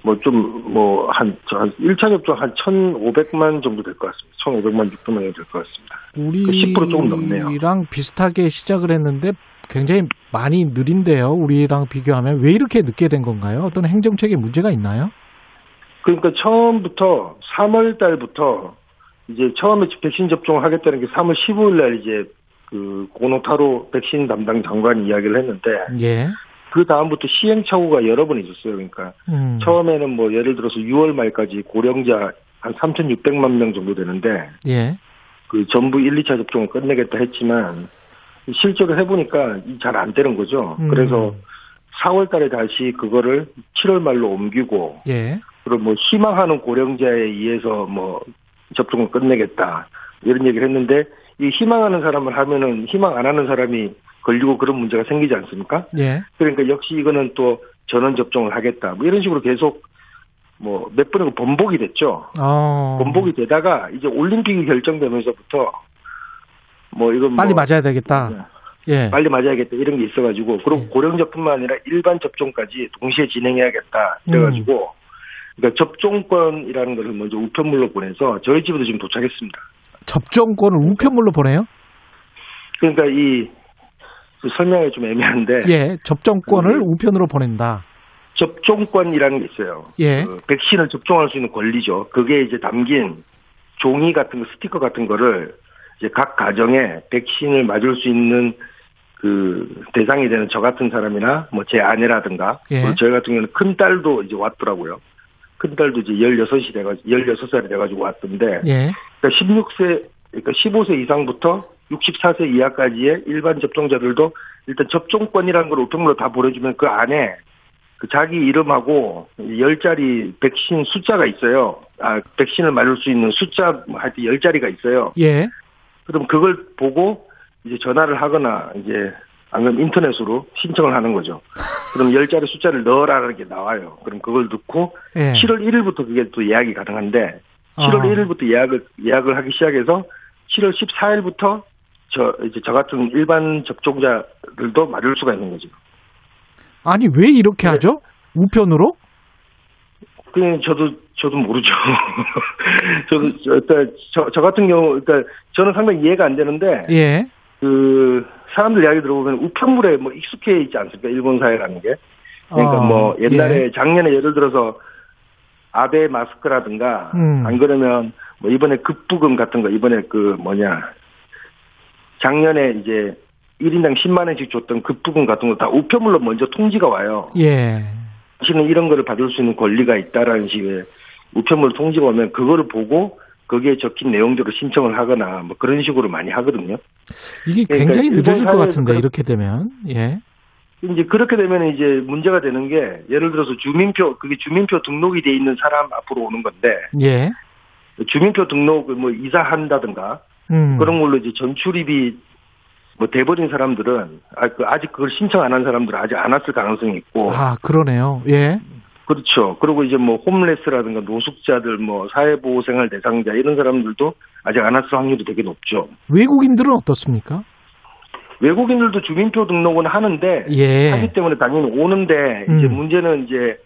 뭐 좀, 뭐, 한, 저, 한 1차 접종 한 1,500만 정도 될 것 같습니다. 1,500만, 600만 정도 될 것 같습니다. 우리 그10% 조금 넘네요. 우리랑 비슷하게 시작을 했는데 굉장히 많이 느린데요. 우리랑 비교하면 왜 이렇게 늦게 된 건가요? 어떤 행정책에 문제가 있나요? 그러니까 처음부터 3월 달부터 이제 처음에 백신 접종을 하겠다는 게 3월 15일 날 이제 그 고노타로 백신 담당 장관이 이야기를 했는데 예. 그 다음부터 시행착오가 여러 번 있었어요. 그러니까 음. 처음에는 뭐 예를 들어서 6월 말까지 고령자 한 3,600만 명 정도 되는데 예. 그 전부 1, 2차 접종을 끝내겠다 했지만 실제로 해보니까 잘 안 되는 거죠. 음. 그래서 4월 달에 다시 그거를 7월 말로 옮기고 예. 그리고 뭐 희망하는 고령자에 의해서 뭐 접종을 끝내겠다 이런 얘기를 했는데 이 희망하는 사람을 하면은 희망 안 하는 사람이 걸리고 그런 문제가 생기지 않습니까? 예. 그러니까 역시 이거는 또 전원 접종을 하겠다. 뭐 이런 식으로 계속 뭐 몇 번이고 번복이 됐죠. 어. 번복이 되다가 이제 올림픽이 결정되면서부터 뭐 이건 빨리 뭐 맞아야 되겠다. 예. 빨리 맞아야겠다 이런 게 있어가지고 그리고 고령자뿐만 아니라 일반 접종까지 동시에 진행해야겠다 그래가지고 그러니까 접종권이라는 것을 먼저 우편물로 보내서 저희 집에도 지금 도착했습니다. 접종권을 우편물로 보내요? 그러니까 이 설명이 좀 애매한데 예. 접종권을 우편으로 보낸다. 접종권이라는 게 있어요. 예. 그 백신을 접종할 수 있는 권리죠. 그게 이제 담긴 종이 같은 거, 스티커 같은 거를 이제 각 가정에 백신을 맞을 수 있는 그 대상이 되는 저 같은 사람이나 뭐 제 아내라든가 예. 그리고 저희 같은 경우는 큰 딸도 이제 왔더라고요. 큰 딸도 이제 16이 돼가지고 16살이 돼가지고 왔던데 예. 그러니까 16세 그러니까 15세 이상부터 64세 이하까지의 일반 접종자들도 일단 접종권이라는 걸 우편물로 다 보내주면 그 안에 그 자기 이름하고 열 자리 백신 숫자가 있어요. 아 백신을 맞을 수 있는 숫자 뭐 하여튼 열 자리가 있어요. 예. 그럼 그걸 보고 이제 전화를 하거나 이제 아니면 인터넷으로 신청을 하는 거죠. 그럼 열 자리 숫자를 넣어라는 게 나와요. 그럼 그걸 넣고 예. 7월 1일부터 그게 또 예약이 가능한데 7월 아. 1일부터 예약을 예약을 하기 시작해서 7월 14일부터 저 이제 저 같은 일반 접종자들도 맞을 수가 있는 거죠. 아니 왜 이렇게 네. 하죠? 우편으로? 그냥 저도 저도 모르죠. 저도 저, 저, 저 같은 경우 그러니까 저는 상당히 이해가 안 되는데 예. 그 사람들 이야기 들어보면 우편물에 뭐 익숙해 있지 않습니까? 일본 사회라는 게. 그러니까 아, 뭐 옛날에 예. 작년에 예를 들어서 아베 마스크라든가 음. 안 그러면 뭐 이번에 급부금 같은 거 이번에 그 뭐냐 작년에 이제 1인당 10만 원씩 줬던 급부금 같은 거 다 우편물로 먼저 통지가 와요. 예. 당신은 이런 거를 받을 수 있는 권리가 있다라는 식의 우편물 통지가 오면 그거를 보고 거기에 적힌 내용대로 신청을 하거나 뭐 그런 식으로 많이 하거든요. 이게 그러니까 굉장히 일본 늦어질 것 같은데 그런- 이렇게 되면. 예. 이제 그렇게 되면 이제 문제가 되는 게 예를 들어서 주민표 그게 주민표 등록이 돼 있는 사람 앞으로 오는 건데 예. 주민표 등록을 뭐 이사한다든가 음. 그런 걸로 이제 전출입이 뭐 돼버린 사람들은 아, 그 아직 그걸 신청 안 한 사람들은 아직 안 왔을 가능성이 있고 아, 그러네요. 예. 그렇죠. 그리고 이제 뭐 홈레스라든가 노숙자들 뭐 사회보호생활 대상자 이런 사람들도 아직 안 왔을 확률이 되게 높죠. 외국인들은 어떻습니까? 외국인들도 주민표 등록은 하는데 예. 하기 때문에 당연히 오는데 이제 음. 문제는 이제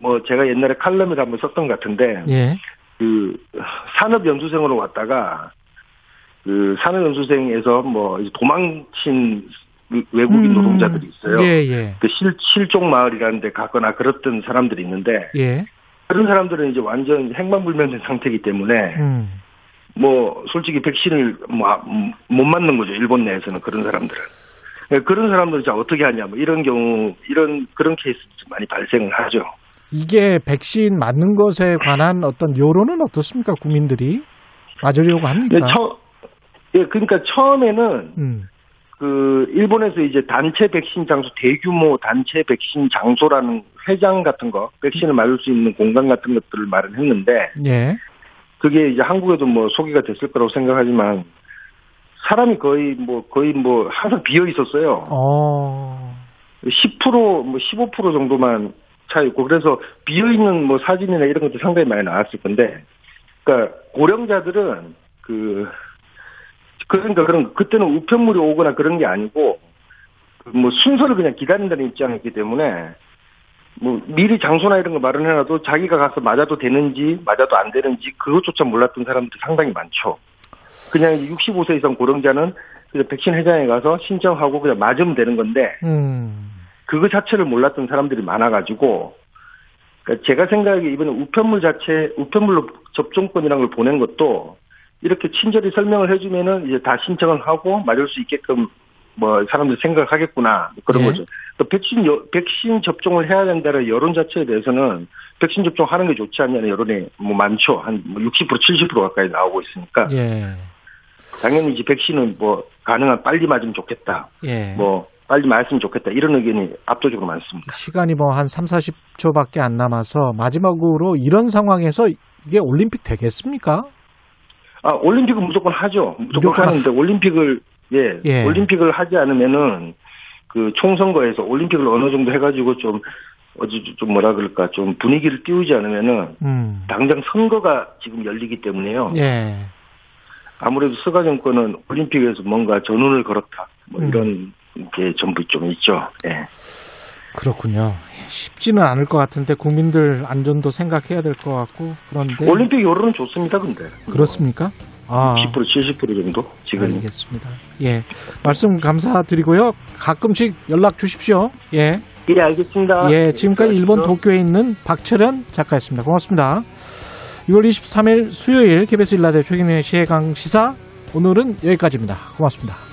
뭐 제가 옛날에 칼럼을 한번 썼던 것 같은데 예. 그 산업연수생으로 왔다가 그 산업연수생에서 뭐 이제 도망친 외국인 음. 노동자들이 있어요. 예, 예. 그 실, 실종 마을이라는 데 갔거나 그랬던 사람들이 있는데 예. 그런 사람들은 이제 완전 행방불명된 상태이기 때문에 음. 뭐 솔직히 백신을 뭐못 맞는 거죠 일본 내에서는 그런 사람들은 예, 그런 사람들은 자 어떻게 하냐 뭐 이런 경우 이런 그런 케이스도 많이 발생을 하죠. 이게 백신 맞는 것에 관한 어떤 여론은 어떻습니까? 국민들이 맞으려고 합니까? 예, 처, 예, 그러니까 처음에는 음. 그 일본에서 이제 단체 백신 장소 대규모 단체 백신 장소라는 회장 같은 거 백신을 맞을 수 있는 공간 같은 것들을 마련했는데 예. 그게 이제 한국에도 뭐 소개가 됐을 거라고 생각하지만 사람이 거의 뭐 거의 뭐 항상 비어 있었어요. 어. 10%뭐 15% 정도만 차 있고 그래서 비어 있는 뭐 사진이나 이런 것도 상당히 많이 나왔을 건데 그러니까 고령자들은 그 그러니까 그런 그때는 우편물이 오거나 그런 게 아니고 뭐 순서를 그냥 기다린다는 입장이기 때문에 뭐 미리 장소나 이런 거 마련해놔도 자기가 가서 맞아도 되는지 맞아도 안 되는지 그것조차 몰랐던 사람들이 상당히 많죠. 그냥 65세 이상 고령자는 그냥 백신 회장에 가서 신청하고 그냥 맞으면 되는 건데 음. 그거 자체를 몰랐던 사람들이 많아가지고 그러니까 제가 생각하기에 이번에 우편물 자체 우편물로 접종권이라는 걸 보낸 것도 이렇게 친절히 설명을 해주면은 이제 다 신청을 하고 맞을 수 있게끔 뭐 사람들이 생각하겠구나 그런 예. 거죠. 또 백신 여- 백신 접종을 해야 된다는 여론 자체에 대해서는 백신 접종하는 게 좋지 않냐는 여론이 뭐 많죠. 한뭐60% 70% 가까이 나오고 있으니까 예. 당연히 이제 백신은 뭐 가능한 빨리 맞으면 좋겠다. 예. 뭐 빨리 맞으면 좋겠다. 이런 의견이 압도적으로 많습니다. 시간이 뭐 한 3, 40초밖에 안 남아서 마지막으로 이런 상황에서 이게 올림픽 되겠습니까? 아, 올림픽은 무조건 하죠. 무조건, 무조건 하는데 올림픽을 예, 예. 올림픽을 하지 않으면은 그 총선거에서 올림픽을 어느 정도 해가지고 좀 어찌 좀 뭐라 그럴까 좀 분위기를 띄우지 않으면은 음. 당장 선거가 지금 열리기 때문에요. 예. 아무래도 스가 정권은 올림픽에서 뭔가 전운을 걸었다. 뭐 음. 이런 게 전부 좀 있죠. 예. 그렇군요. 쉽지는 않을 것 같은데 국민들 안전도 생각해야 될 것 같고 그런데 올림픽 여론은 좋습니다, 근데. 그렇습니까? 아, 10% 70% 정도 지금. 알겠습니다. 예, 말씀 감사드리고요. 가끔씩 연락 주십시오. 예, 예, 알겠습니다. 예, 지금까지 네, 일본. 도쿄에 있는 박철현 작가였습니다. 고맙습니다. 6월 23일 수요일 KBS 일라디오 최경의 시해강 시사 오늘은 여기까지입니다. 고맙습니다.